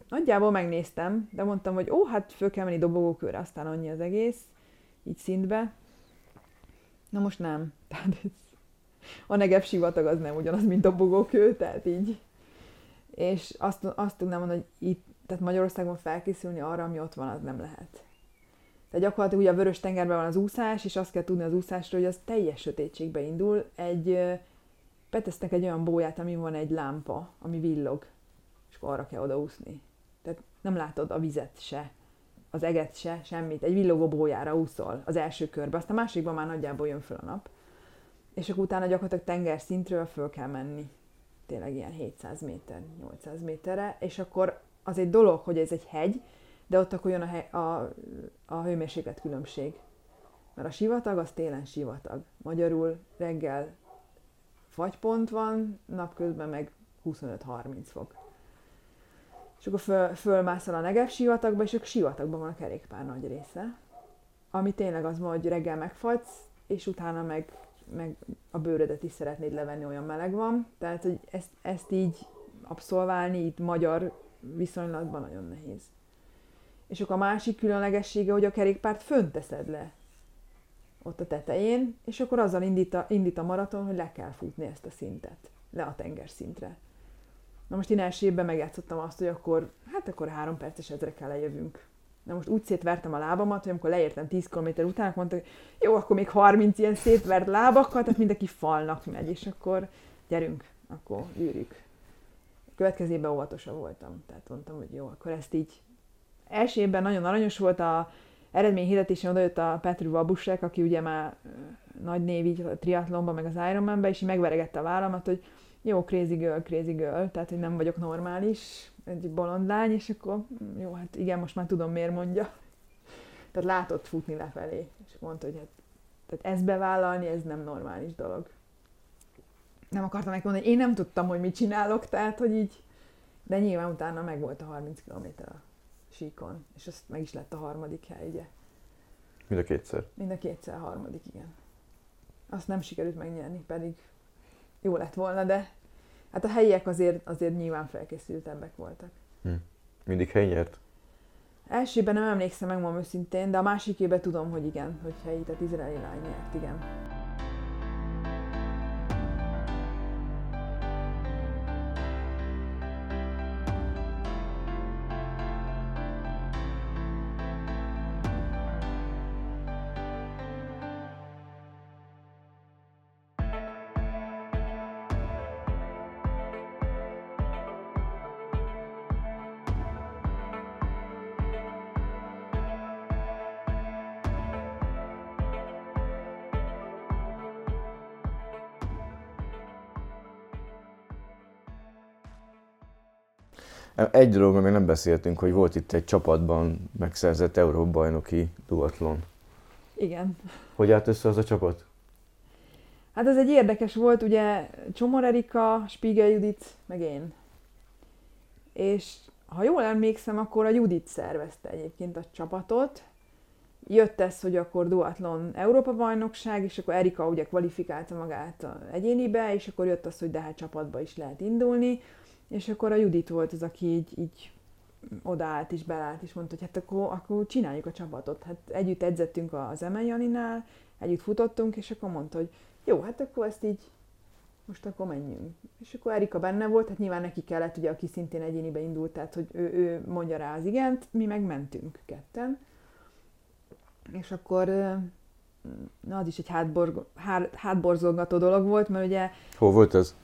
nagyjából megnéztem, de mondtam, hogy ó, hát föl kell menni dobogókőre, aztán annyi az egész, így szintbe. Na most nem. [LAUGHS] Tehát ez, a Negev sivatag az nem ugyanaz, mint dobogókő, tehát így. És azt, azt tudnám mondani, hogy itt, tehát Magyarországon felkészülni arra, ami ott van, az nem lehet. Tehát gyakorlatilag ugye a vörös tengerben van az úszás, és azt kell tudni az úszásról, hogy az teljes sötétségbe indul. Egy, betesznek egy olyan bóját, ami van egy lámpa, ami villog, és akkor arra kell odaúszni. Tehát nem látod a vizet se, az eget se, semmit. Egy villogó bójára úszol az első körbe, aztán a másikban már nagyjából jön föl a nap. És akkor utána gyakorlatilag tenger szintről föl kell menni. Tényleg ilyen 700 méter, 800 méterre, és akkor az egy dolog, hogy ez egy hegy, de ott akkor jön a, a, a hőmérséklet különbség. Mert a sivatag az télen sivatag. Magyarul reggel fagypont van, napközben meg 25-30 fok. És akkor föl, fölmászol a Negev sivatagba, és akkor sivatagban van a kerékpár nagy része. Ami tényleg az van, hogy reggel megfagysz, és utána meg, meg a bőrödet is szeretnéd levenni, olyan meleg van. Tehát, hogy ezt, ezt így abszolválni itt magyar viszonylatban nagyon nehéz. És akkor a másik különlegessége, hogy a kerékpárt fönteszed le ott a tetején, és akkor azzal indít a, indít a maraton, hogy le kell futni ezt a szintet, le a tengerszintre. Na most én első évben megjátszottam azt, hogy akkor, hát akkor három perces ezre kell lejövünk. Na most úgy szétvertem a lábamat, hogy amikor leértem 10 km után, mondta, hogy jó, akkor még 30 ilyen szétvert lábakkal, tehát mindenki falnak megy, és akkor gyerünk, akkor űrjük. Következő évben óvatosabb voltam, tehát mondtam, hogy jó, akkor ezt így. Első évben nagyon aranyos volt a eredményhirdetésen odajött a Petru Vabusek, aki ugye már nagy név így a triatlonban, meg az Ironmanben, és így megveregette a vállamat, hogy jó, crazy girl, crazy girl, tehát hogy nem vagyok normális, egy bolond lány, és akkor hm, jó, hát igen, most már tudom, miért mondja. Tehát látott futni lefelé, és mondta, hogy hát, tehát ezt bevállalni, ez nem normális dolog. Nem akartam megmondani, hogy én nem tudtam, hogy mit csinálok, tehát, hogy így, de nyilván utána meg volt a 30 km a síkon, és azt meg is lett a harmadik hely, ugye. Mind a kétszer? Mind a kétszer, harmadik, igen. Azt nem sikerült megnyerni, pedig jó lett volna, de hát a helyiek azért, azért nyilván felkészültebbek voltak. Hm. Mindig hely nyert? Elsőben nem emlékszem, megmondom őszintén, de a másik tudom, hogy igen, hogy helyi, tehát izraeli lány nyert, igen. Egy dologról még nem beszéltünk, hogy volt itt egy csapatban megszerzett Európa-bajnoki duatlon. Igen. Hogy állt össze az a csapat? Hát ez egy érdekes volt, ugye Csomor Erika, Spiegel Judit, meg én. És ha jól emlékszem, akkor a Judit szervezte egyébként a csapatot. Jött ez, hogy akkor duatlon Európa bajnokság, és akkor Erika ugye kvalifikálta magát a egyénibe, és akkor jött az, hogy de hát csapatba is lehet indulni. És akkor a Judit volt az, aki így, így odaállt és belállt, és mondta, hogy hát akkor, akkor csináljuk a csapatot. Hát együtt edzettünk az Emel Janinál, együtt futottunk, és akkor mondta, hogy jó, hát akkor ezt így most akkor menjünk. És akkor Erika benne volt, hát nyilván neki kellett, ugye, aki szintén egyénibe indult, tehát hogy ő, ő mondja rá az igent, mi meg mentünk ketten. És akkor na, az is egy hátborg, hát, hátborzolgató dolog volt, mert ugye... Hol volt ez?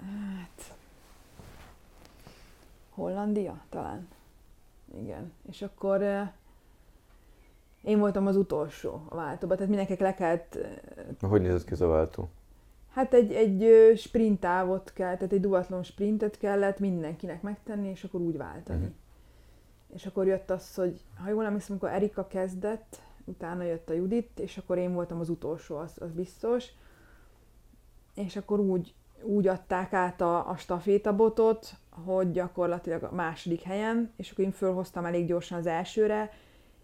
Hát, Hollandia talán. Igen. És akkor Én voltam az utolsó a váltóban, tehát mindenkinek le kellett... Hogy nézett ki ez a váltó? Hát egy, egy sprint távot kell, tehát egy duatlon sprintet kellett mindenkinek megtenni, és akkor úgy váltani. Uh-huh. És akkor jött az, hogy ha jól emlékszem, amikor Erika kezdett, utána jött a Judit, és akkor én voltam az utolsó, az, az biztos. És akkor úgy, úgy adták át a, a stafétabotot, hogy gyakorlatilag a második helyen, és akkor én fölhoztam elég gyorsan az elsőre,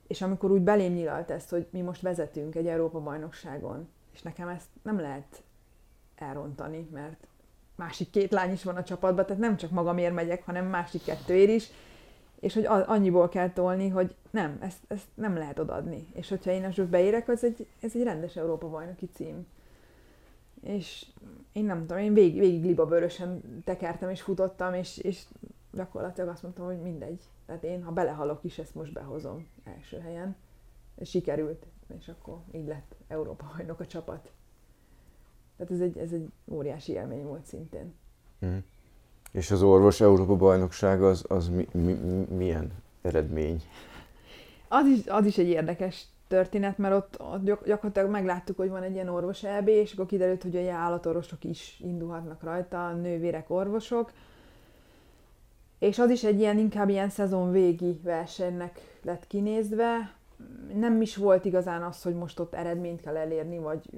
és amikor úgy belém nyilalt ezt, hogy mi most vezetünk egy Európa-bajnokságon, és nekem ezt nem lehet elrontani, mert másik két lány is van a csapatban, tehát nem csak magamért megyek, hanem másik kettőért is, és hogy annyiból kell tolni, hogy nem, ezt, ezt nem lehet odadni. És hogyha én most beérek, az egy, ez egy rendes Európa-bajnoki cím. És én nem tudom, én végig, végig libabőrösen tekertem és futottam, és, és gyakorlatilag azt mondtam, hogy mindegy. Tehát én, ha belehalok is, ezt most behozom első helyen. És sikerült, és akkor így lett Európa bajnok a csapat. Tehát ez egy, ez egy óriási élmény volt szintén. Mm. És az orvos Európa bajnokság az, az mi, mi, milyen eredmény? Az is, az is egy érdekes történet, mert ott, ott gyakorlatilag megláttuk, hogy van egy ilyen orvos EB, és akkor kiderült, hogy a állatorvosok is indulhatnak rajta, nővérek, orvosok. És az is egy ilyen, inkább ilyen szezon végi versenynek lett kinézve. Nem is volt igazán az, hogy most ott eredményt kell elérni, vagy,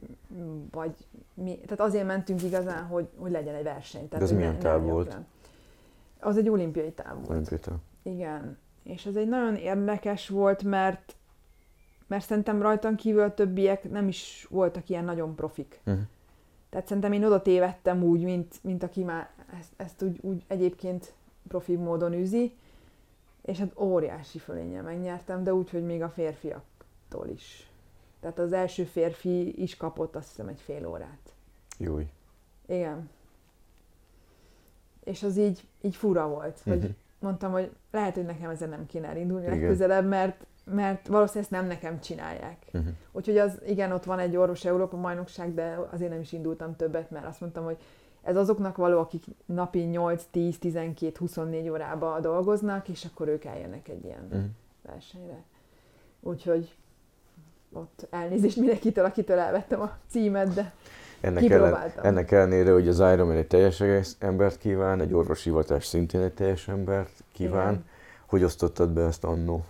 vagy mi, tehát azért mentünk igazán, hogy, hogy legyen egy verseny. Tehát, De ez milyen táv volt? Az egy olimpiai táv volt. Olimpiai táv. Igen. És ez egy nagyon érdekes volt, mert mert szerintem rajtam kívül a többiek nem is voltak ilyen nagyon profik. Uh-huh. Tehát szerintem én oda tévedtem úgy, mint, mint aki már ezt, ezt úgy, úgy egyébként profi módon űzi, és hát óriási fölénnyel megnyertem, de úgy, hogy még a férfiaktól is. Tehát az első férfi is kapott azt hiszem egy fél órát. Júj. Igen. És az így, így fura volt, hogy uh-huh. mondtam, hogy lehet, hogy nekem ezen nem kéne elindulni Igen. legközelebb, mert, mert valószínűleg ezt nem nekem csinálják. Uh-huh. Úgyhogy az, igen, ott van egy orvos Európa majnokság, de azért nem is indultam többet, mert azt mondtam, hogy ez azoknak való, akik napi 8, 10, 12, 24 órába dolgoznak, és akkor ők eljönnek egy ilyen uh-huh. versenyre. Úgyhogy ott elnézést mindenkitől, akitől elvettem a címet, de ennek, ellen, ennek ellenére, hogy az Ironman egy teljes embert kíván, egy orvosi hivatás szintén egy teljes embert kíván. Igen. Hogy osztottad be ezt annó?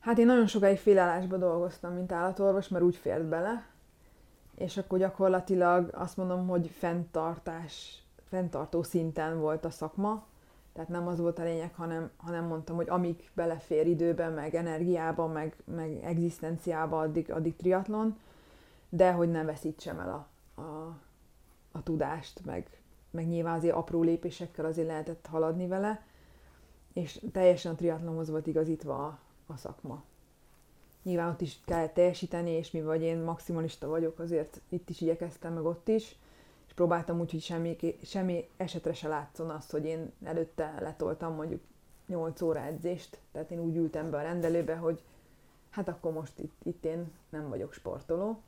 Hát én nagyon sokáig félállásban dolgoztam, mint állatorvos, mert úgy fért bele, és akkor gyakorlatilag azt mondom, hogy fenntartás, fenntartó szinten volt a szakma, tehát nem az volt a lényeg, hanem, hanem mondtam, hogy amíg belefér időben, meg energiában, meg, meg egzisztenciába, addig, addig triatlon, de hogy nem veszítsem el a, a, a tudást, meg, meg nyilván azért apró lépésekkel azért lehetett haladni vele, és teljesen a triatlonhoz volt igazítva a, a szakma. Nyilván ott is kell teljesíteni, és mi vagy én maximalista vagyok, azért itt is igyekeztem, meg ott is, és próbáltam úgy, hogy semmi, semmi esetre se látszon azt, hogy én előtte letoltam mondjuk 8 óra edzést, tehát én úgy ültem be a rendelőbe, hogy hát akkor most itt, itt én nem vagyok sportoló.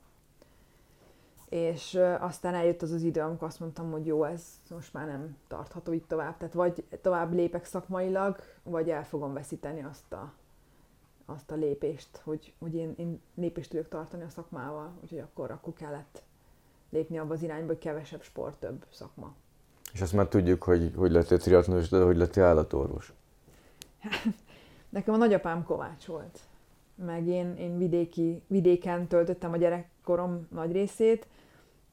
És aztán eljött az az idő, amikor azt mondtam, hogy jó, ez most már nem tartható itt tovább. Tehát vagy tovább lépek szakmailag, vagy el fogom veszíteni azt a, azt a lépést, hogy, hogy én, én lépést tudok tartani a szakmával, úgyhogy akkor, akkor kellett lépni abba az irányba, hogy kevesebb sport, több szakma. És azt már tudjuk, hogy hogy lettél triatlonos, de hogy lettél állatorvos? [LAUGHS] Nekem a nagyapám Kovács volt. Meg én, én vidéki, vidéken töltöttem a gyerekkorom nagy részét.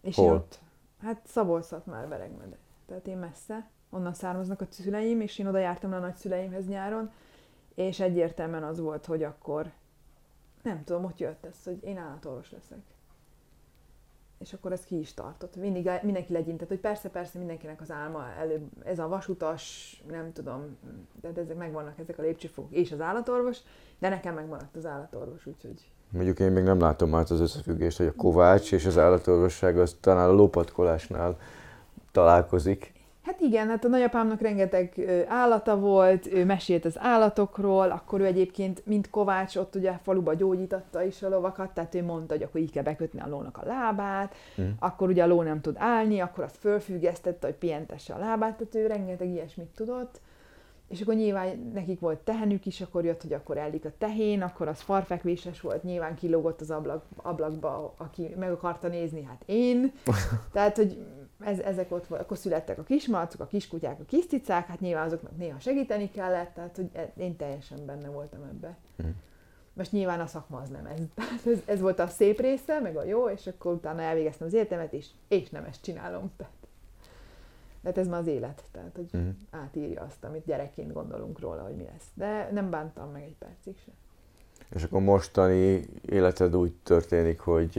És Hol? ott, hát Szabolszat már Veregmede. Tehát én messze, onnan származnak a szüleim, és én oda jártam a nagyszüleimhez nyáron, és egyértelműen az volt, hogy akkor nem tudom, hogy jött ez, hogy én állatorvos leszek és akkor ez ki is tartott. Mindig mindenki legyintett, hogy persze, persze mindenkinek az álma előbb, ez a vasutas, nem tudom, de ezek megvannak ezek a lépcsőfok, és az állatorvos, de nekem megmaradt az állatorvos, úgyhogy... Mondjuk én még nem látom át az összefüggést, hogy a Kovács és az állatorvosság az talán a lopatkolásnál találkozik. Hát igen, hát a nagyapámnak rengeteg állata volt, ő mesélt az állatokról, akkor ő egyébként, mint Kovács, ott ugye faluba gyógyítatta is a lovakat, tehát ő mondta, hogy akkor így kell bekötni a lónak a lábát, mm. akkor ugye a ló nem tud állni, akkor azt fölfüggesztette, hogy pihentesse a lábát, tehát ő rengeteg ilyesmit tudott. és akkor nyilván nekik volt tehenük is, akkor jött, hogy akkor ellik a tehén, akkor az farfekvéses volt, nyilván kilógott az ablak, ablakba, aki meg akarta nézni, hát én. [LAUGHS] Tehát, hogy ez, ezek ott akkor születtek a kismalcok, a kiskutyák, a kiscicák, hát nyilván azoknak néha segíteni kellett, tehát hogy e- én teljesen benne voltam ebbe. Mm. Most nyilván a szakma az nem ez. [LAUGHS] ez. Ez volt a szép része, meg a jó, és akkor utána elvégeztem az életemet, és, és nem ezt csinálom. Tehát de hát ez már az élet, tehát hogy uh-huh. átírja azt, amit gyerekként gondolunk róla, hogy mi lesz. De nem bántam meg egy percig sem. És akkor mostani életed úgy történik, hogy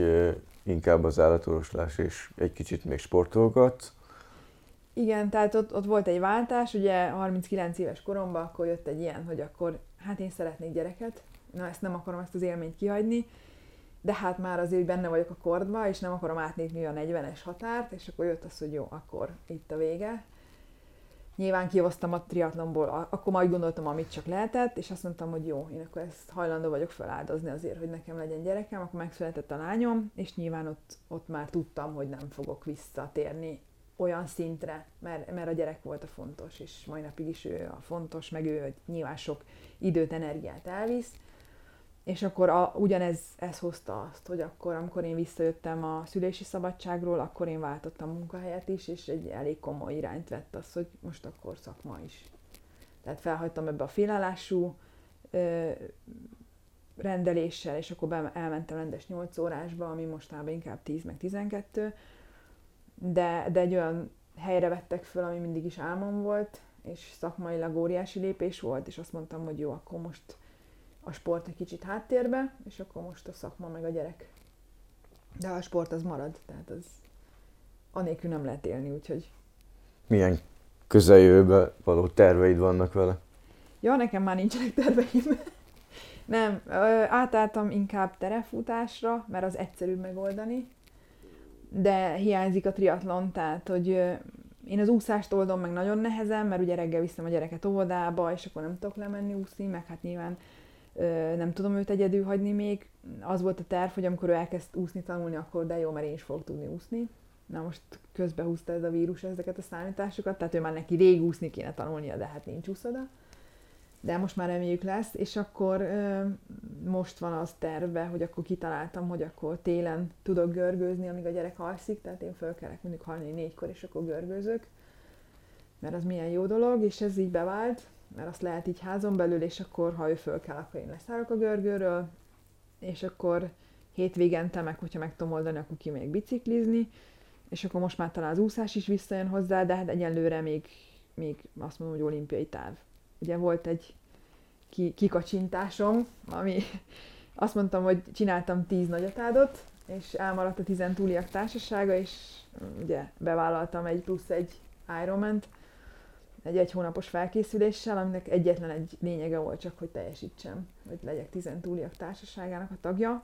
inkább az állatoroslás és egy kicsit még sportolgat. Igen, tehát ott, ott volt egy váltás, ugye 39 éves koromban akkor jött egy ilyen, hogy akkor hát én szeretnék gyereket, na ezt nem akarom ezt az élményt kihagyni, de hát már azért benne vagyok a kordba, és nem akarom átnézni a 40-es határt, és akkor jött az, hogy jó, akkor itt a vége. Nyilván kihoztam a triatlonból, akkor majd gondoltam, amit csak lehetett, és azt mondtam, hogy jó, én akkor ezt hajlandó vagyok feláldozni azért, hogy nekem legyen gyerekem, akkor megszületett a lányom, és nyilván ott, ott már tudtam, hogy nem fogok visszatérni olyan szintre, mert, mert a gyerek volt a fontos, és mai napig is ő a fontos, meg ő nyilván sok időt, energiát elvisz, és akkor a, ugyanez ez hozta azt, hogy akkor, amikor én visszajöttem a szülési szabadságról, akkor én váltottam munkahelyet is, és egy elég komoly irányt vett az, hogy most akkor szakma is. Tehát felhagytam ebbe a félállású ö, rendeléssel, és akkor be, elmentem rendes 8 órásba, ami mostában inkább 10 meg 12, de, de egy olyan helyre vettek föl, ami mindig is álmom volt, és szakmailag óriási lépés volt, és azt mondtam, hogy jó, akkor most a sport egy kicsit háttérbe, és akkor most a szakma meg a gyerek. De a sport az marad, tehát az anélkül nem lehet élni, úgyhogy... Milyen közeljövőben való terveid vannak vele? Ja, nekem már nincsenek terveim. [LAUGHS] nem, átálltam inkább terefutásra, mert az egyszerűbb megoldani, de hiányzik a triatlon, tehát, hogy én az úszást oldom meg nagyon nehezen, mert ugye reggel viszem a gyereket óvodába, és akkor nem tudok lemenni úszni, meg hát nyilván nem tudom őt egyedül hagyni még. Az volt a terv, hogy amikor ő elkezd úszni, tanulni, akkor de jó, mert én is fogok tudni úszni. Na most közbe húzta ez a vírus ezeket a számításokat, tehát ő már neki rég úszni kéne tanulnia, de hát nincs úszoda. De most már reméljük lesz, és akkor most van az terve, hogy akkor kitaláltam, hogy akkor télen tudok görgőzni, amíg a gyerek alszik, tehát én fölkelek mondjuk halni négykor, és akkor görgőzök, mert az milyen jó dolog, és ez így bevált, mert azt lehet így házon belül, és akkor, ha ő föl kell, akkor én leszállok a görgőről, és akkor hétvégente, meg hogyha meg tudom oldani, akkor még biciklizni, és akkor most már talán az úszás is visszajön hozzá, de hát egyelőre még, még azt mondom, hogy olimpiai táv. Ugye volt egy ki, kikacsintásom, ami [LAUGHS] azt mondtam, hogy csináltam tíz nagyatádot, és elmaradt a tizen túliak társasága, és ugye bevállaltam egy plusz egy Ironman-t, egy egy hónapos felkészüléssel, aminek egyetlen egy lényege volt csak, hogy teljesítsem, hogy legyek túliak társaságának a tagja.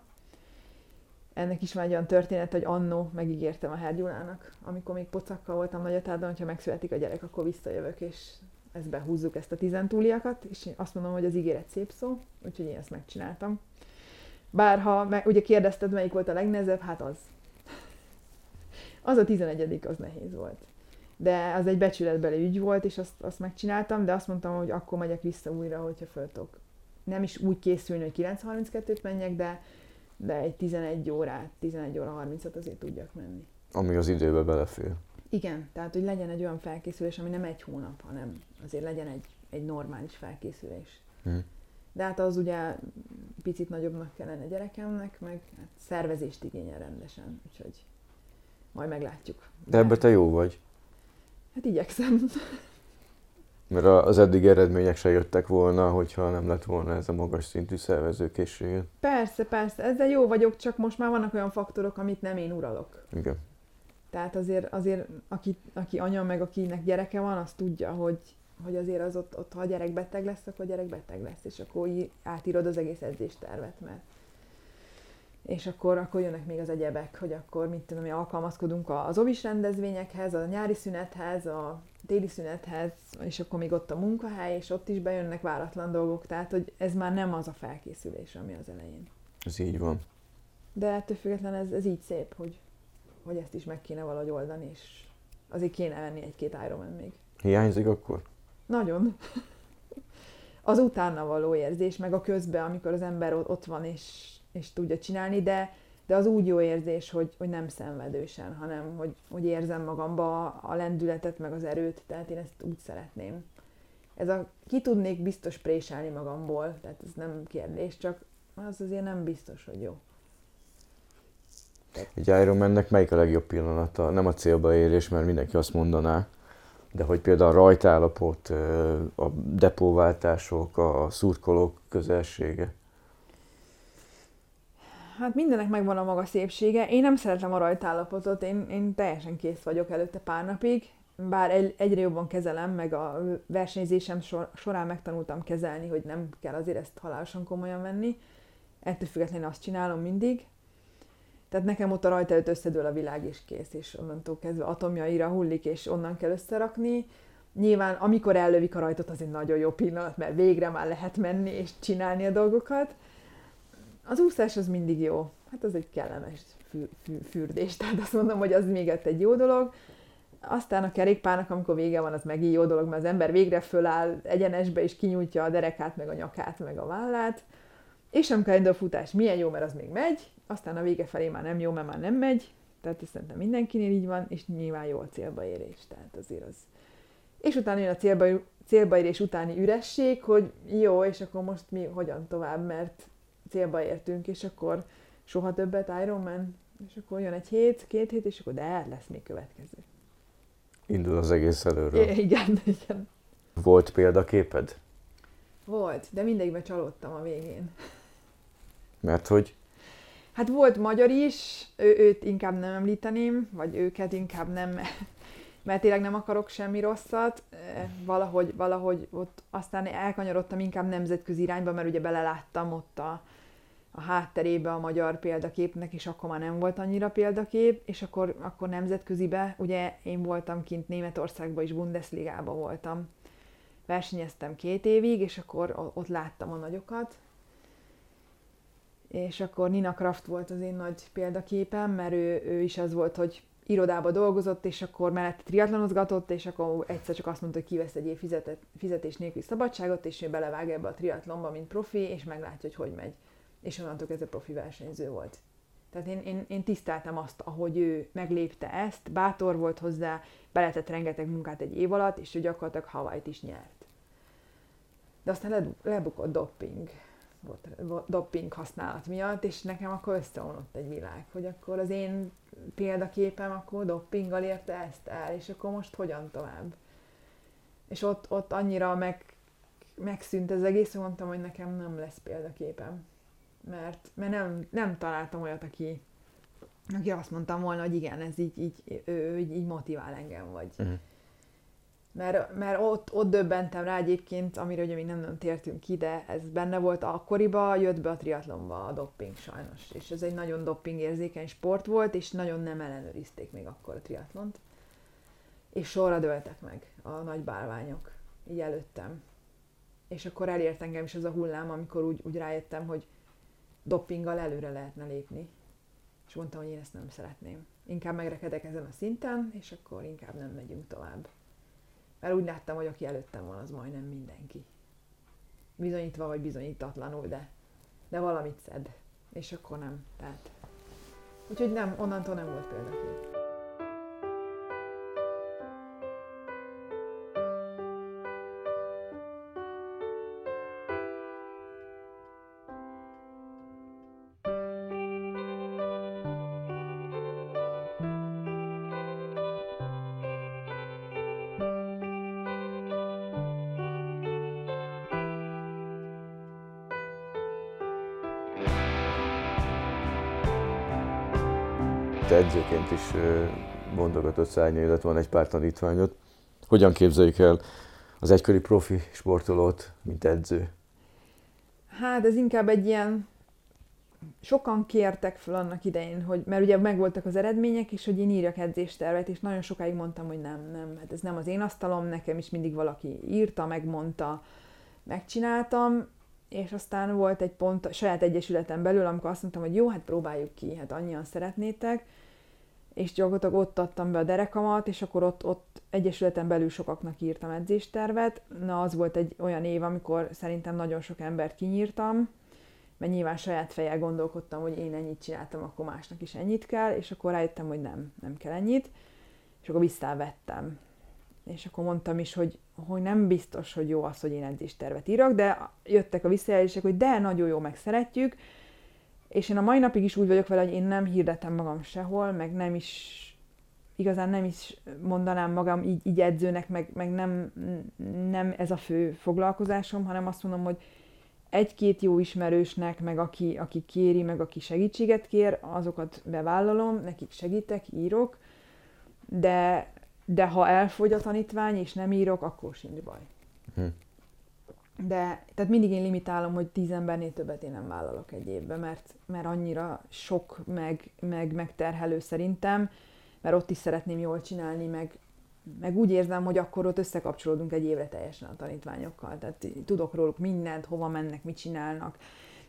Ennek is van egy olyan történet, hogy annó megígértem a Hergyulának, amikor még pocakkal voltam nagyatádon, hogyha megszületik a gyerek, akkor visszajövök, és ezt behúzzuk, ezt a túliakat, és én azt mondom, hogy az ígéret szép szó, úgyhogy én ezt megcsináltam. Bár ha meg, ugye kérdezted, melyik volt a legnehezebb, hát az. Az a 11 az nehéz volt de az egy becsületbeli ügy volt, és azt, azt megcsináltam, de azt mondtam, hogy akkor megyek vissza újra, hogyha föltok. Nem is úgy készülni, hogy 9.32-t menjek, de, de egy 11 órát, 11 óra 30-at azért tudjak menni. Ami az időbe belefér. Igen, tehát hogy legyen egy olyan felkészülés, ami nem egy hónap, hanem azért legyen egy, egy normális felkészülés. Hmm. De hát az ugye picit nagyobbnak kellene gyerekemnek, meg hát szervezést igényel rendesen, úgyhogy majd meglátjuk. De ebbe te jó vagy. Hát igyekszem. Mert az eddig eredmények se jöttek volna, hogyha nem lett volna ez a magas szintű szervezőkészség. Persze, persze, ezzel jó vagyok, csak most már vannak olyan faktorok, amit nem én uralok. Igen. Tehát azért, azért aki, aki anya, meg akinek gyereke van, az tudja, hogy, hogy azért az ott, ott, ha a gyerek beteg lesz, akkor a gyerek beteg lesz, és akkor átírod az egész edzéstervet, mert és akkor, akkor jönnek még az egyebek, hogy akkor mit tudom, mi alkalmazkodunk az ovis rendezvényekhez, a nyári szünethez, a téli szünethez, és akkor még ott a munkahely, és ott is bejönnek váratlan dolgok, tehát hogy ez már nem az a felkészülés, ami az elején. Ez így van. De ettől függetlenül ez, ez így szép, hogy, hogy ezt is meg kéne valahogy oldani, és azért kéne venni egy-két Ironman még. Hiányzik akkor? Nagyon. [LAUGHS] az utána való érzés, meg a közben, amikor az ember ott van és, és tudja csinálni, de, de az úgy jó érzés, hogy, hogy nem szenvedősen, hanem hogy, hogy érzem magamba a lendületet, meg az erőt, tehát én ezt úgy szeretném. Ez a, ki tudnék biztos préselni magamból, tehát ez nem kérdés, csak az azért nem biztos, hogy jó. Egy Ironmannek melyik a legjobb pillanata? Nem a célba érés, mert mindenki azt mondaná, de hogy például a rajtállapot, a depóváltások, a szurkolók közelsége. Hát mindenek megvan a maga szépsége. Én nem szeretem a rajtállapotot, én, én teljesen kész vagyok előtte pár napig, bár egy, egyre jobban kezelem, meg a versenyzésem sor, során megtanultam kezelni, hogy nem kell azért ezt halálosan komolyan venni. Ettől függetlenül azt csinálom mindig. Tehát nekem ott a rajta előtt összedől a világ is kész, és onnantól kezdve atomjaira hullik, és onnan kell összerakni. Nyilván, amikor ellövik a rajtot, az egy nagyon jó pillanat, mert végre már lehet menni és csinálni a dolgokat. Az úszás az mindig jó. Hát az egy kellemes fű, fürdés, [LAUGHS] tehát azt mondom, hogy az még egy jó dolog. Aztán a kerékpárnak, amikor vége van, az megint jó dolog, mert az ember végre föláll egyenesbe, és kinyújtja a derekát, meg a nyakát, meg a vállát. És amikor a futás milyen jó, mert az még megy, aztán a vége felé már nem jó, mert már nem megy, tehát ez szerintem mindenkinél így van, és nyilván jó a célba érés, tehát azért az. És utána jön a célba, célba érés utáni üresség, hogy jó, és akkor most mi hogyan tovább, mert célba értünk, és akkor soha többet Ironman, és akkor jön egy hét, két hét, és akkor de lesz még következő. Indul az egész előről. I- igen, [LAUGHS] igen. Volt példaképed? Volt, de mindegyikben csalódtam a végén. Mert hogy? Hát volt magyar is, ő, őt inkább nem említeném, vagy őket inkább nem, [LAUGHS] mert tényleg nem akarok semmi rosszat. Valahogy, valahogy ott aztán elkanyarodtam inkább nemzetközi irányba, mert ugye beleláttam ott a, a hátterébe a magyar példaképnek, és akkor már nem volt annyira példakép, és akkor, akkor nemzetközibe, ugye én voltam kint Németországban is, Bundesligában voltam. Versenyeztem két évig, és akkor ott láttam a nagyokat, és akkor Nina Kraft volt az én nagy példaképem, mert ő, ő is az volt, hogy irodába dolgozott, és akkor mellett triatlonozgatott, és akkor egyszer csak azt mondta, hogy kivesz egy év fizetet, fizetés nélküli szabadságot, és ő belevág ebbe a triatlonba, mint profi, és meglátja, hogy hogy megy. És onnantól kezdve profi versenyző volt. Tehát én, én, én tiszteltem azt, ahogy ő meglépte ezt, bátor volt hozzá, beletett rengeteg munkát egy év alatt, és ő gyakorlatilag Hawaii-t is nyert. De aztán le, lebukott dopping volt doping használat miatt, és nekem akkor összeomlott egy világ, hogy akkor az én példaképem akkor doppinggal érte ezt el, és akkor most hogyan tovább. És ott, ott annyira meg, megszűnt ez egész, mondtam, hogy nekem nem lesz példaképem. Mert, mert nem, nem találtam olyat, aki, aki azt mondtam volna, hogy igen, ez így, így, ő, így, így motivál engem, vagy, uh-huh mert, mert ott, ott döbbentem rá egyébként, amire ugye még nem nagyon tértünk ki, de ez benne volt akkoriban, jött be a triatlonba a dopping sajnos, és ez egy nagyon dopping érzékeny sport volt, és nagyon nem ellenőrizték még akkor a triatlont, és sorra döltek meg a nagy bálványok, így előttem. És akkor elért engem is az a hullám, amikor úgy, úgy rájöttem, hogy doppinggal előre lehetne lépni. És mondtam, hogy én ezt nem szeretném. Inkább megrekedek ezen a szinten, és akkor inkább nem megyünk tovább. Mert úgy láttam, hogy aki előttem van, az majdnem mindenki. Bizonyítva vagy bizonyítatlanul, de, de valamit szed. És akkor nem. Tehát. Úgyhogy nem, onnantól nem volt példakép. Edzőként is mondogatott szárnyaidat, van egy pár tanítványod. Hogyan képzeljük el az egykori profi sportolót, mint edző? Hát ez inkább egy ilyen, sokan kértek fel annak idején, hogy, mert ugye megvoltak az eredmények, és hogy én írjak edzéstervet, és nagyon sokáig mondtam, hogy nem, nem, hát ez nem az én asztalom, nekem is mindig valaki írta, megmondta, megcsináltam, és aztán volt egy pont a saját egyesületen belül, amikor azt mondtam, hogy jó, hát próbáljuk ki, hát annyian szeretnétek, és gyakorlatilag ott adtam be a derekamat, és akkor ott, ott egyesületen belül sokaknak írtam edzéstervet. Na, az volt egy olyan év, amikor szerintem nagyon sok embert kinyírtam, mert nyilván saját fejjel gondolkodtam, hogy én ennyit csináltam, akkor másnak is ennyit kell, és akkor rájöttem, hogy nem, nem kell ennyit, és akkor visszavettem. És akkor mondtam is, hogy, hogy nem biztos, hogy jó az, hogy én edzéstervet írok, de jöttek a visszajelzések, hogy de, nagyon jó, meg szeretjük, és én a mai napig is úgy vagyok vele, hogy én nem hirdetem magam sehol, meg nem is igazán nem is mondanám magam így, így edzőnek, meg, meg nem, nem ez a fő foglalkozásom, hanem azt mondom, hogy egy-két jó ismerősnek, meg aki, aki kéri, meg aki segítséget kér, azokat bevállalom, nekik segítek, írok, de, de ha elfogy a tanítvány, és nem írok, akkor sincs baj. Hm. De tehát mindig én limitálom, hogy tíz embernél többet én nem vállalok egy évben, mert, mert annyira sok, meg, meg megterhelő szerintem, mert ott is szeretném jól csinálni, meg, meg úgy érzem, hogy akkor ott összekapcsolódunk egy évre teljesen a tanítványokkal. Tehát tudok róluk mindent, hova mennek, mit csinálnak,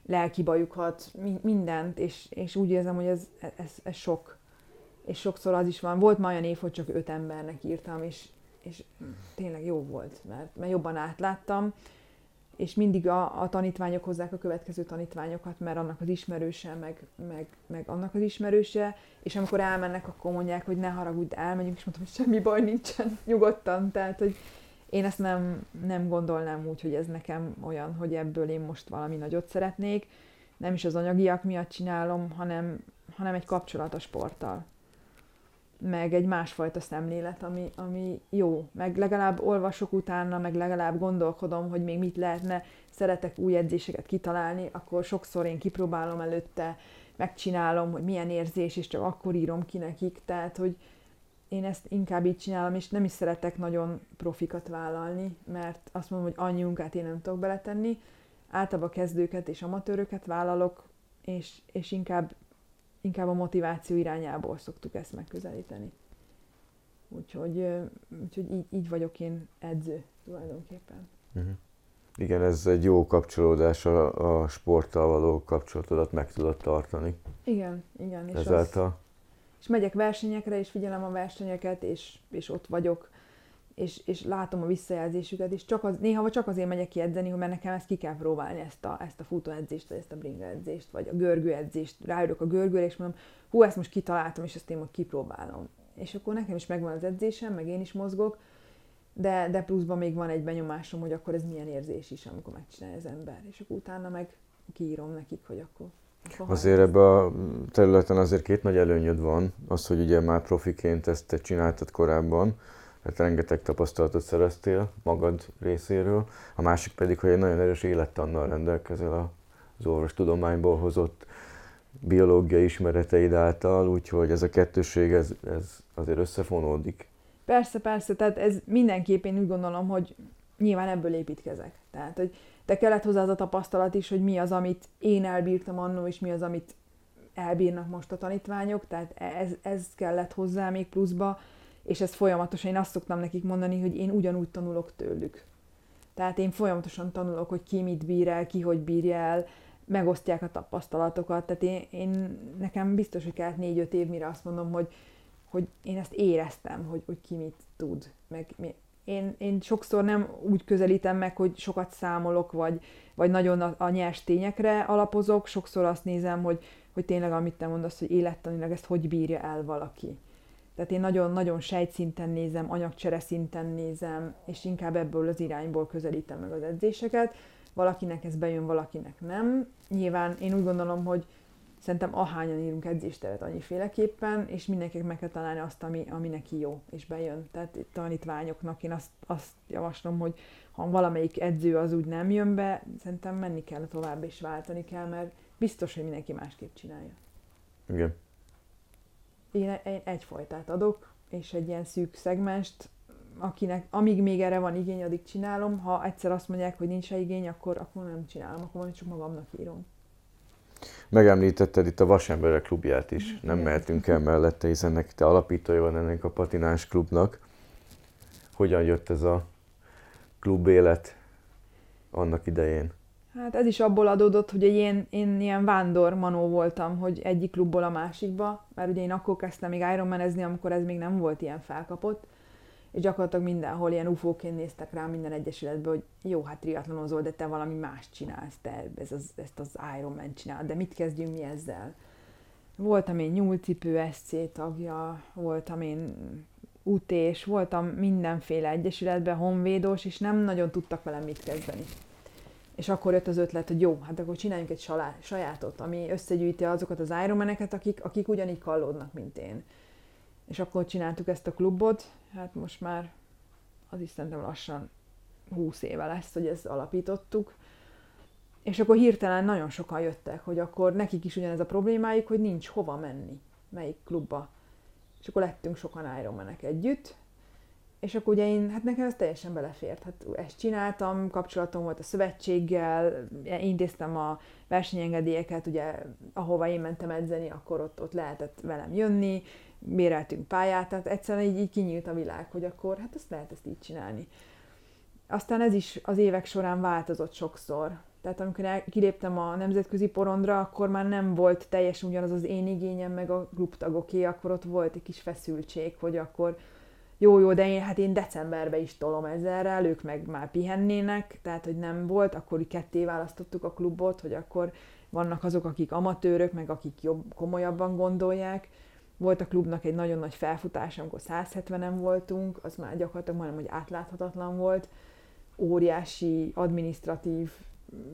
lelki bajukat, mi, mindent, és, és úgy érzem, hogy ez, ez, ez sok. És sokszor az is van. Volt már olyan év, hogy csak öt embernek írtam, és, és tényleg jó volt, mert, mert jobban átláttam, és mindig a, a tanítványok hozzák a következő tanítványokat, mert annak az ismerőse, meg, meg, meg annak az ismerőse, és amikor elmennek, akkor mondják, hogy ne haragudj, elmegyünk, és mondtam, hogy semmi baj nincsen, [LAUGHS] nyugodtan, tehát, hogy én ezt nem, nem gondolnám úgy, hogy ez nekem olyan, hogy ebből én most valami nagyot szeretnék, nem is az anyagiak miatt csinálom, hanem, hanem egy kapcsolat a sporttal meg egy másfajta szemlélet, ami, ami jó. Meg legalább olvasok utána, meg legalább gondolkodom, hogy még mit lehetne, szeretek új edzéseket kitalálni, akkor sokszor én kipróbálom előtte, megcsinálom, hogy milyen érzés, és csak akkor írom ki nekik, tehát, hogy én ezt inkább így csinálom, és nem is szeretek nagyon profikat vállalni, mert azt mondom, hogy annyi munkát én nem tudok beletenni, általában kezdőket és amatőröket vállalok, és, és inkább inkább a motiváció irányából szoktuk ezt megközelíteni. Úgyhogy, úgyhogy így, így vagyok én edző tulajdonképpen. Uh-huh. Igen, ez egy jó kapcsolódás, a, a sporttal való kapcsolatodat meg tudod tartani. Igen, igen. És Ezáltal. Az, és megyek versenyekre, és figyelem a versenyeket, és, és ott vagyok, és, és látom a visszajelzésüket, és csak az, néha csak azért megyek ki edzeni, mert nekem ezt ki kell próbálni, ezt a, ezt a futóedzést, vagy ezt a bringa edzést, vagy a görgőedzést. Ráülök a görgőre, és mondom, hú, ezt most kitaláltam, és ezt én most kipróbálom. És akkor nekem is megvan az edzésem, meg én is mozgok, de, de pluszban még van egy benyomásom, hogy akkor ez milyen érzés is, amikor megcsinálja az ember. És akkor utána meg kiírom nekik, hogy akkor Azért ebben a területen azért két nagy előnyöd van. Az, hogy ugye már profiként ezt te csináltad korábban, tehát rengeteg tapasztalatot szereztél magad részéről, a másik pedig, hogy egy nagyon erős élettannal rendelkezel az orvostudományból hozott biológiai ismereteid által, úgyhogy ez a kettőség, ez, ez azért összefonódik. Persze, persze, tehát ez mindenképpen úgy gondolom, hogy nyilván ebből építkezek. Tehát, hogy te kellett hozzá az a tapasztalat is, hogy mi az, amit én elbírtam annó, és mi az, amit elbírnak most a tanítványok, tehát ez, ez kellett hozzá még pluszba, és ez folyamatosan, én azt szoktam nekik mondani, hogy én ugyanúgy tanulok tőlük. Tehát én folyamatosan tanulok, hogy ki mit bír el, ki hogy bírja el, megosztják a tapasztalatokat, tehát én, én nekem biztos, hogy kellett négy-öt év, mire azt mondom, hogy, hogy én ezt éreztem, hogy, hogy ki mit tud, meg mi. Én, én sokszor nem úgy közelítem meg, hogy sokat számolok, vagy, vagy nagyon a, a nyers tényekre alapozok, sokszor azt nézem, hogy, hogy tényleg, amit te mondasz, hogy élettanilag ezt hogy bírja el valaki. Tehát én nagyon-nagyon sejtszinten nézem, anyagcsere szinten nézem, és inkább ebből az irányból közelítem meg az edzéseket. Valakinek ez bejön, valakinek nem. Nyilván én úgy gondolom, hogy szerintem ahányan írunk edzésteret annyiféleképpen, és mindenkinek meg kell találni azt, ami, ami neki jó, és bejön. Tehát itt tanítványoknak én azt, azt javaslom, hogy ha valamelyik edző az úgy nem jön be, szerintem menni kell tovább, és váltani kell, mert biztos, hogy mindenki másképp csinálja. Igen én, én egyfajtát adok, és egy ilyen szűk szegmest, akinek, amíg még erre van igény, addig csinálom. Ha egyszer azt mondják, hogy nincs igény, akkor, akkor nem csinálom, akkor majd csak magamnak írom. Megemlítetted itt a Vasemberek klubját is, nem mehetünk el mellette, hiszen neki te alapítója van ennek a patinás klubnak. Hogyan jött ez a klub élet annak idején? Hát ez is abból adódott, hogy én, én ilyen vándor manó voltam, hogy egyik klubból a másikba, mert ugye én akkor kezdtem még Ironmanezni, amikor ez még nem volt ilyen felkapott, és gyakorlatilag mindenhol ilyen ufóként néztek rá minden egyesületbe, hogy jó, hát triatlonozol, de te valami más csinálsz, te ez az, ezt az Ironman csinál, de mit kezdjünk mi ezzel? Voltam én nyúlcipő SC tagja, voltam én utés, voltam mindenféle egyesületben, honvédós, és nem nagyon tudtak velem mit kezdeni. És akkor jött az ötlet, hogy jó, hát akkor csináljunk egy sajátot, ami összegyűjti azokat az Ironmaneket, akik, akik ugyanígy kallódnak, mint én. És akkor csináltuk ezt a klubot, hát most már az is szerintem lassan 20 éve lesz, hogy ezt alapítottuk. És akkor hirtelen nagyon sokan jöttek, hogy akkor nekik is ugyanez a problémájuk, hogy nincs hova menni, melyik klubba. És akkor lettünk sokan Ironmanek együtt, és akkor ugye én, hát nekem ez teljesen belefért. Hát ezt csináltam, kapcsolatom volt a szövetséggel, intéztem a versenyengedélyeket, ugye ahova én mentem edzeni, akkor ott, ott lehetett velem jönni, béreltünk pályát, tehát egyszerűen így, így kinyílt a világ, hogy akkor hát ezt lehet ezt így csinálni. Aztán ez is az évek során változott sokszor. Tehát amikor el, kiléptem a nemzetközi porondra, akkor már nem volt teljesen ugyanaz az én igényem, meg a klubtagoké, akkor ott volt egy kis feszültség, hogy akkor jó, jó, de én, hát én decemberben is tolom ezerrel, ők meg már pihennének, tehát hogy nem volt, akkor ketté választottuk a klubot, hogy akkor vannak azok, akik amatőrök, meg akik jobb, komolyabban gondolják. Volt a klubnak egy nagyon nagy felfutás, amikor 170-en voltunk, az már gyakorlatilag majdnem, hogy átláthatatlan volt, óriási administratív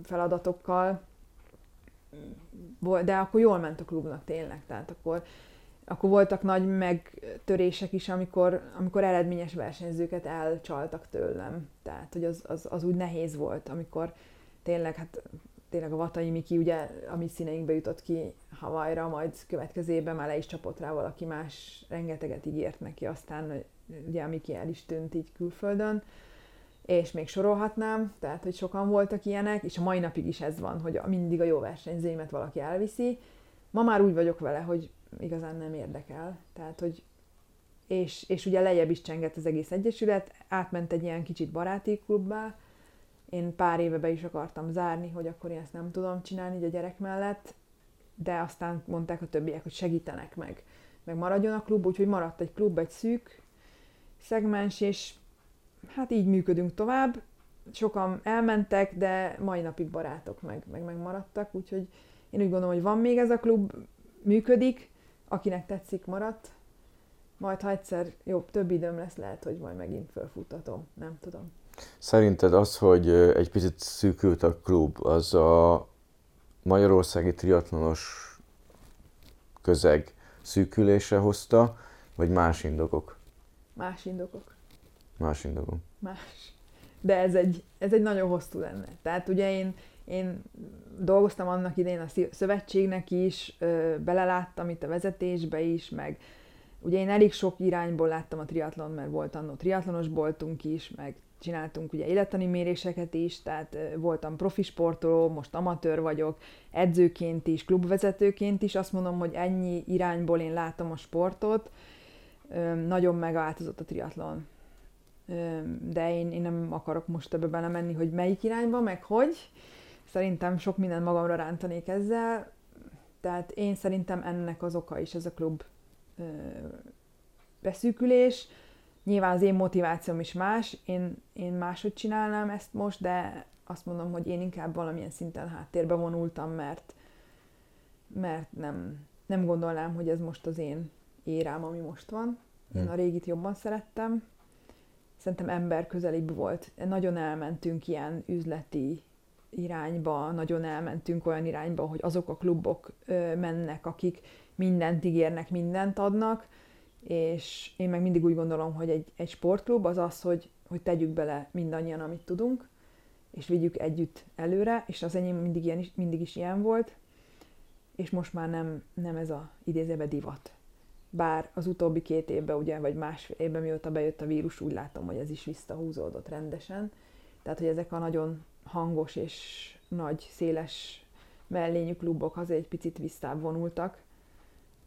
feladatokkal, de akkor jól ment a klubnak tényleg, tehát akkor akkor voltak nagy megtörések is, amikor, amikor eredményes versenyzőket elcsaltak tőlem. Tehát, hogy az, az, az úgy nehéz volt, amikor tényleg, hát tényleg a Vatai Miki, ugye a színeinkbe jutott ki Havajra, majd következében már le is csapott rá valaki más, rengeteget ígért neki, aztán ugye a Miki el is tűnt így külföldön, és még sorolhatnám, tehát, hogy sokan voltak ilyenek, és a mai napig is ez van, hogy mindig a jó versenyzőimet valaki elviszi. Ma már úgy vagyok vele, hogy igazán nem érdekel. Tehát, hogy és, és ugye lejjebb is csengett az egész egyesület, átment egy ilyen kicsit baráti klubbá, én pár éve be is akartam zárni, hogy akkor én ezt nem tudom csinálni így a gyerek mellett, de aztán mondták a többiek, hogy segítenek meg, meg maradjon a klub, úgyhogy maradt egy klub, egy szűk szegmens, és hát így működünk tovább. Sokan elmentek, de mai napig barátok meg, meg megmaradtak, úgyhogy én úgy gondolom, hogy van még ez a klub, működik, akinek tetszik, maradt. Majd, ha egyszer jobb, több időm lesz, lehet, hogy majd megint felfuttatom. Nem tudom. Szerinted az, hogy egy picit szűkült a klub, az a magyarországi triatlonos közeg szűkülése hozta, vagy más indokok? Más indokok. Más indokok. Más. De ez egy, ez egy nagyon hosszú lenne. Tehát ugye én én dolgoztam annak idején a szövetségnek is, beleláttam itt a vezetésbe is, meg ugye én elég sok irányból láttam a triatlon, mert volt annó triatlonos boltunk is, meg csináltunk ugye élettani méréseket is, tehát voltam profi sportoló, most amatőr vagyok, edzőként is, klubvezetőként is, azt mondom, hogy ennyi irányból én látom a sportot, nagyon megváltozott a triatlon. De én, én nem akarok most ebbe belemenni, hogy melyik irányba, meg hogy, Szerintem sok minden magamra rántanék ezzel, tehát én szerintem ennek az oka is ez a klub ö, beszűkülés. Nyilván az én motivációm is más, én, én máshogy csinálnám ezt most, de azt mondom, hogy én inkább valamilyen szinten háttérbe vonultam, mert, mert nem, nem gondolnám, hogy ez most az én érám, ami most van. Én hm. a régit jobban szerettem. Szerintem ember közelibb volt. Nagyon elmentünk ilyen üzleti irányba, nagyon elmentünk olyan irányba, hogy azok a klubok mennek, akik mindent ígérnek, mindent adnak, és én meg mindig úgy gondolom, hogy egy, egy sportklub az az, hogy, hogy tegyük bele mindannyian, amit tudunk, és vigyük együtt előre, és az enyém mindig, ilyen mindig is ilyen volt, és most már nem, nem ez a idézőbe divat. Bár az utóbbi két évben, ugye, vagy másfél évben, mióta bejött a vírus, úgy látom, hogy ez is visszahúzódott rendesen. Tehát, hogy ezek a nagyon hangos és nagy, széles mellényű klubok azért egy picit visszább vonultak,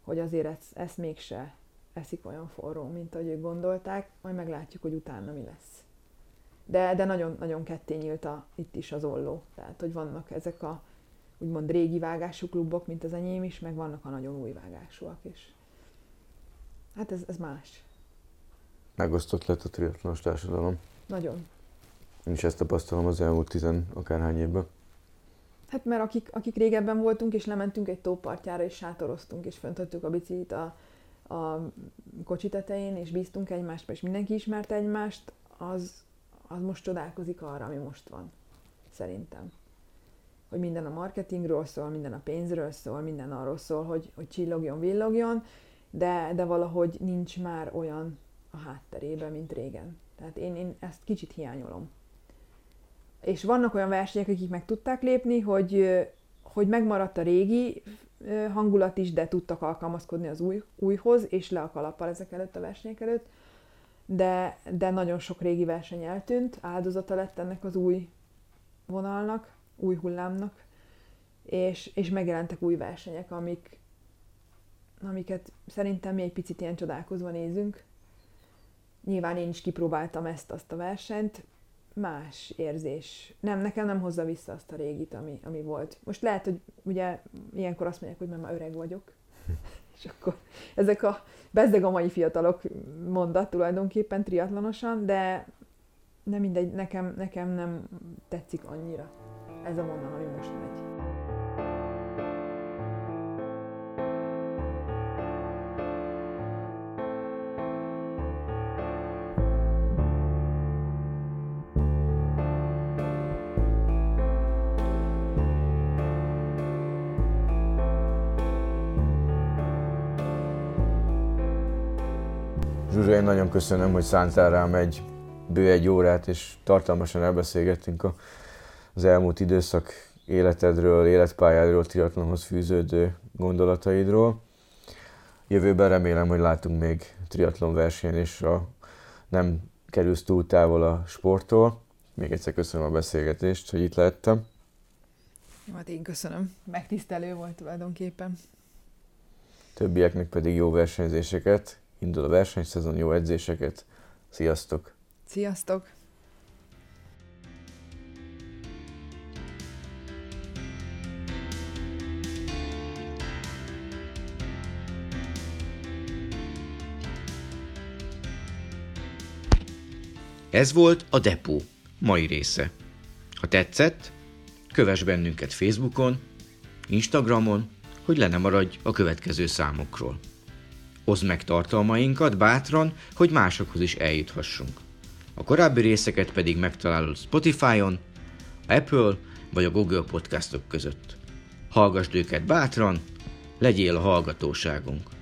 hogy azért ezt, ezt mégse eszik olyan forró, mint ahogy ők gondolták, majd meglátjuk, hogy utána mi lesz. de, de nagyon, nagyon ketté nyílt a, itt is az olló. Tehát, hogy vannak ezek a úgymond régi vágású klubok, mint az enyém is, meg vannak a nagyon új vágásúak is. Hát ez, ez más. Megosztott lett a triatlonos társadalom. Nagyon. Én is ezt tapasztalom az elmúlt tizen akárhány évben. Hát mert akik, akik régebben voltunk, és lementünk egy tópartjára, és sátoroztunk, és föntöttük a biciklit a, a kocsi tetején, és bíztunk egymásba, és mindenki ismerte egymást, az, az most csodálkozik arra, ami most van. Szerintem. Hogy minden a marketingről szól, minden a pénzről szól, minden arról szól, hogy, hogy csillogjon, villogjon, de, de valahogy nincs már olyan a hátterében, mint régen. Tehát én, én ezt kicsit hiányolom. És vannak olyan versenyek, akik meg tudták lépni, hogy, hogy megmaradt a régi hangulat is, de tudtak alkalmazkodni az új, újhoz, és le a kalappal ezek előtt a versenyek előtt. De, de nagyon sok régi verseny eltűnt, áldozata lett ennek az új vonalnak, új hullámnak, és, és megjelentek új versenyek, amik, amiket szerintem mi egy picit ilyen csodálkozva nézünk. Nyilván én is kipróbáltam ezt, azt a versenyt, más érzés. Nem, nekem nem hozza vissza azt a régit, ami, ami volt. Most lehet, hogy ugye ilyenkor azt mondják, hogy már, már öreg vagyok, [LAUGHS] és akkor ezek a bezdeg a mai fiatalok mondat tulajdonképpen triatlonosan, de nem mindegy, nekem, nekem nem tetszik annyira ez a vonal, ami most megy. Én nagyon köszönöm, hogy szántál rám egy bő egy órát, és tartalmasan elbeszélgettünk az elmúlt időszak életedről, életpályádról, triatlonhoz fűződő gondolataidról. Jövőben remélem, hogy látunk még triatlon versenyen, és a, nem kerülsz túl távol a sporttól. Még egyszer köszönöm a beszélgetést, hogy itt lehettem. Hát én köszönöm. Megtisztelő volt tulajdonképpen. Többieknek pedig jó versenyzéseket, indul a versenyszezon, jó edzéseket. Sziasztok! Sziasztok! Ez volt a Depó mai része. Ha tetszett, kövess bennünket Facebookon, Instagramon, hogy le ne maradj a következő számokról. Oszd meg tartalmainkat bátran, hogy másokhoz is eljuthassunk. A korábbi részeket pedig megtalálod Spotify-on, Apple vagy a Google podcastok között. Hallgasd őket bátran, legyél a hallgatóságunk.